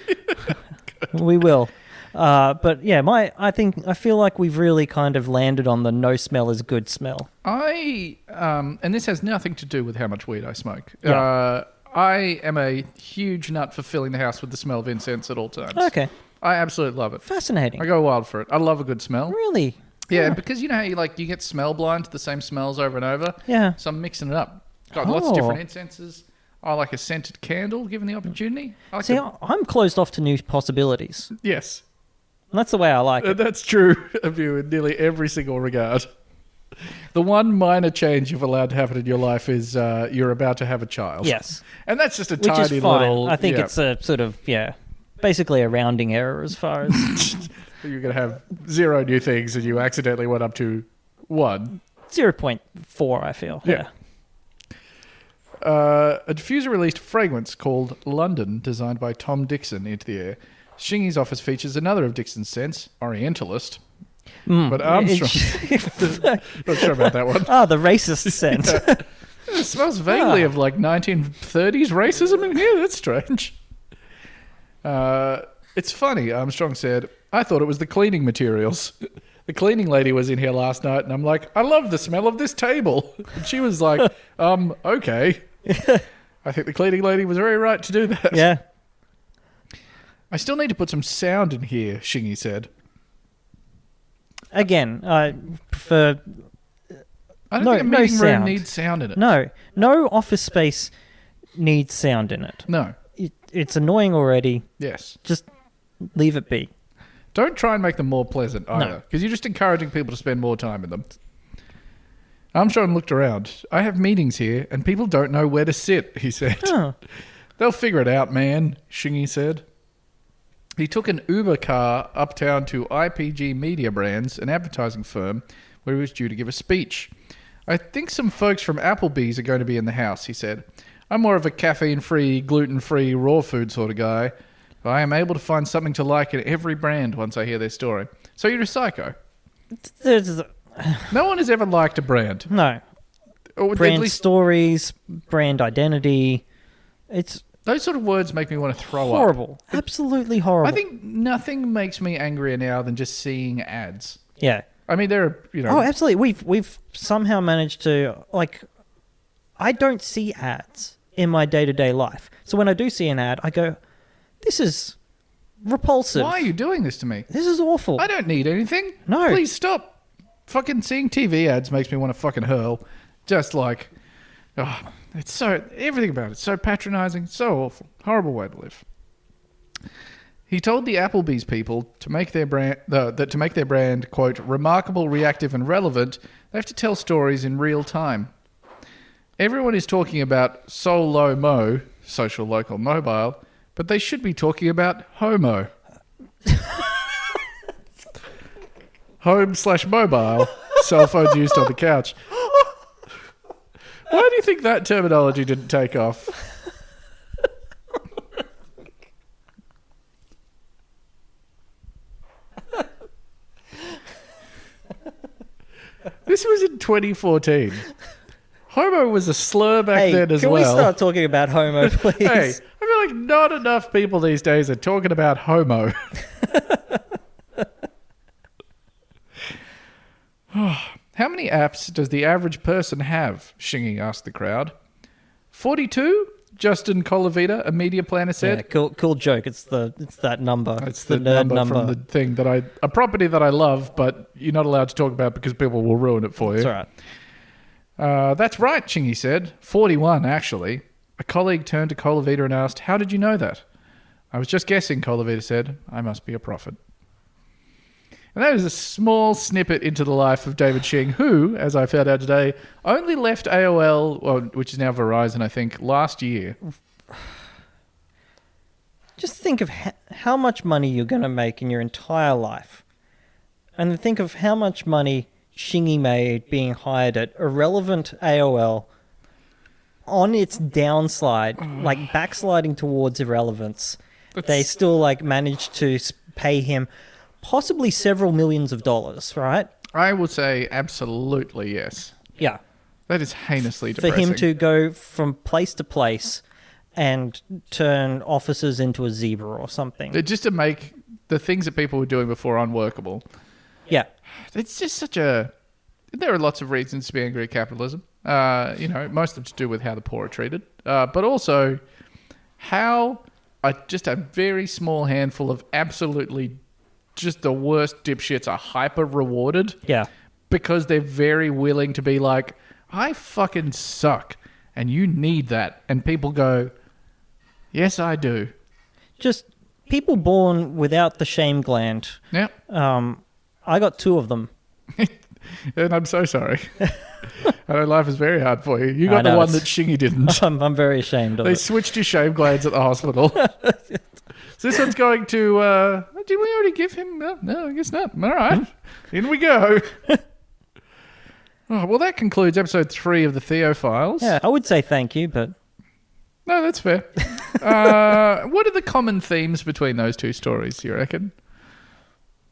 we will. Uh, but yeah, my I think I feel like we've really kind of landed on the no smell is good smell. I um, and this has nothing to do with how much weed I smoke. Yeah. Uh, I am a huge nut for filling the house with the smell of incense at all times. Okay, I absolutely love it. fascinating. I go wild for it. I love a good smell. Really? Yeah, because you know how you like you get smell blind to the same smells over and over. Yeah. So I'm mixing it up. Got lots of Oh. different incenses. I like a scented candle, given the opportunity. I like See, I'm closed off to new possibilities. yes, And that's the way I like it. That's true of you in nearly every single regard. The one minor change you've allowed to happen in your life is uh, you're about to have a child. Yes, And that's just a which tiny is fine. little. I think yeah. it's a sort of yeah, basically a rounding error as far as You're going to have zero new things and you accidentally went up to one. zero point four. I feel. Yeah. Uh, a diffuser released fragrance called London, designed by Tom Dixon, into the air. Shingy's office features another of Dixon's scents, Orientalist. Mm. But Armstrong. Not sure about that one. ah, the racist scent. It smells vaguely Ah. of like 1930s racism in here. That's strange. Uh, it's funny, Armstrong said. I thought it was the cleaning materials. The cleaning lady was in here last night, and I'm like, I love the smell of this table. And she was like, um, okay. I think the cleaning lady was very right to do that. yeah. I still need to put some sound in here, Shingy said. Again, I prefer uh, I don't No- think a no meeting room sound. needs sound in it. no, no office space needs sound in it. No. it it's annoying already. Yes. Just leave it be. Don't try and make them more pleasant either, because you're just encouraging people to spend more time in them. Armstrong looked around. I have meetings here, and people don't know where to sit, he said. Oh, They'll figure it out, man, Shingy said. He took an Uber car uptown to IPG Media Brands, an advertising firm, where he was due to give a speech. I think some folks from Applebee's are going to be in the house, he said. I'm more of a caffeine free, gluten free, raw food sort of guy. But I am able to find something to like in every brand once I hear their story. So you're a psycho. No one has ever liked a brand. no. Or brand least stories, brand identity. It's those sort of words make me want to throw up. horrible. Absolutely horrible. I think nothing makes me angrier now than just seeing ads. Yeah. I mean, there are you know. Oh, absolutely. We've we've somehow managed to like. I don't see ads in my day to day life, so when I do see an ad, I go, "This is repulsive. why are you doing this to me? This is awful." I don't need anything. No. Please stop. Fucking seeing TV ads makes me want to fucking hurl. Just like, oh, it's so everything about it so patronizing, so awful, horrible way to live. He told the Applebee's people to make their brand uh, that to make their brand quote remarkable, reactive, and relevant, they have to tell stories in real time. Everyone is talking about solo mo, social, local, mobile, but they should be talking about homo. Home slash mobile, cell phones used on the couch. Why do you think that terminology didn't take off? this was in 2014. Homo was a slur back hey, then as can well. Can we start talking about homo, please? Hey, I feel like not enough people these days are talking about homo. How many apps does the average person have? Shingy asked the crowd. 42? Justin Colavita, a media planner, said. Yeah, cool, cool joke. It's the it's that number. It's the, nerd number, number. from the thing that I, a property that I love, but you're not allowed to talk about because people will ruin it for you. That's right. Uh, that's right, Shingy said. 41, actually. A colleague turned to Colavita and asked, How did you know that? I was just guessing, Colavita said. I must be a prophet. And that is a small snippet into the life of David Shing, who, as I found out today, only left AOL, well, which is now Verizon, I think, last year. Just think of ha- how much money you're going to make in your entire life, and think of how much money Shingy made being hired at irrelevant AOL on its downslide, like backsliding towards irrelevance. They still like managed to pay him possibly several millions of dollars, right? I would say absolutely yes. Yeah. That is heinously For him to go from place to place and turn officers into a zebra or something. Just to make the things that people were doing before unworkable. yeah. It's just such a. There are lots of reasons to be angry at capitalism. Uh, you know, most of them to do with how the poor are treated, uh, but also how a, just a very small handful of absolutely just the worst dipshits are hyper rewarded Yeah. because they're very willing to be like, I fucking suck, and you need that, and people go, Yes, I do. Just people born without the shame gland. Yeah, Um, I got two of them. and I'm so sorry. I know life is very hard for you. You got the one that Shingy didn't. I'm, I'm very ashamed of They it. switched your shame glands at the hospital. So this one's going to. Uh, did we already give him? No, no, I guess not. All right, in we go. oh, well, that concludes episode three of the Theo Files. Yeah, I would say thank you, but No, that's fair. uh, what are the common themes between those two stories? You reckon?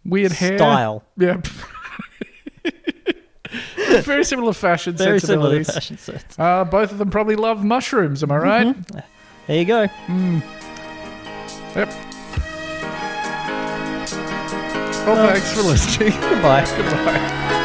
Weird hair, style. Yeah. very similar fashion Very similar sensibilities. fashion sense. Uh, both of them probably love mushrooms. Am I right? There you go. Yep. Well, thanks for listening. Goodbye. Goodbye.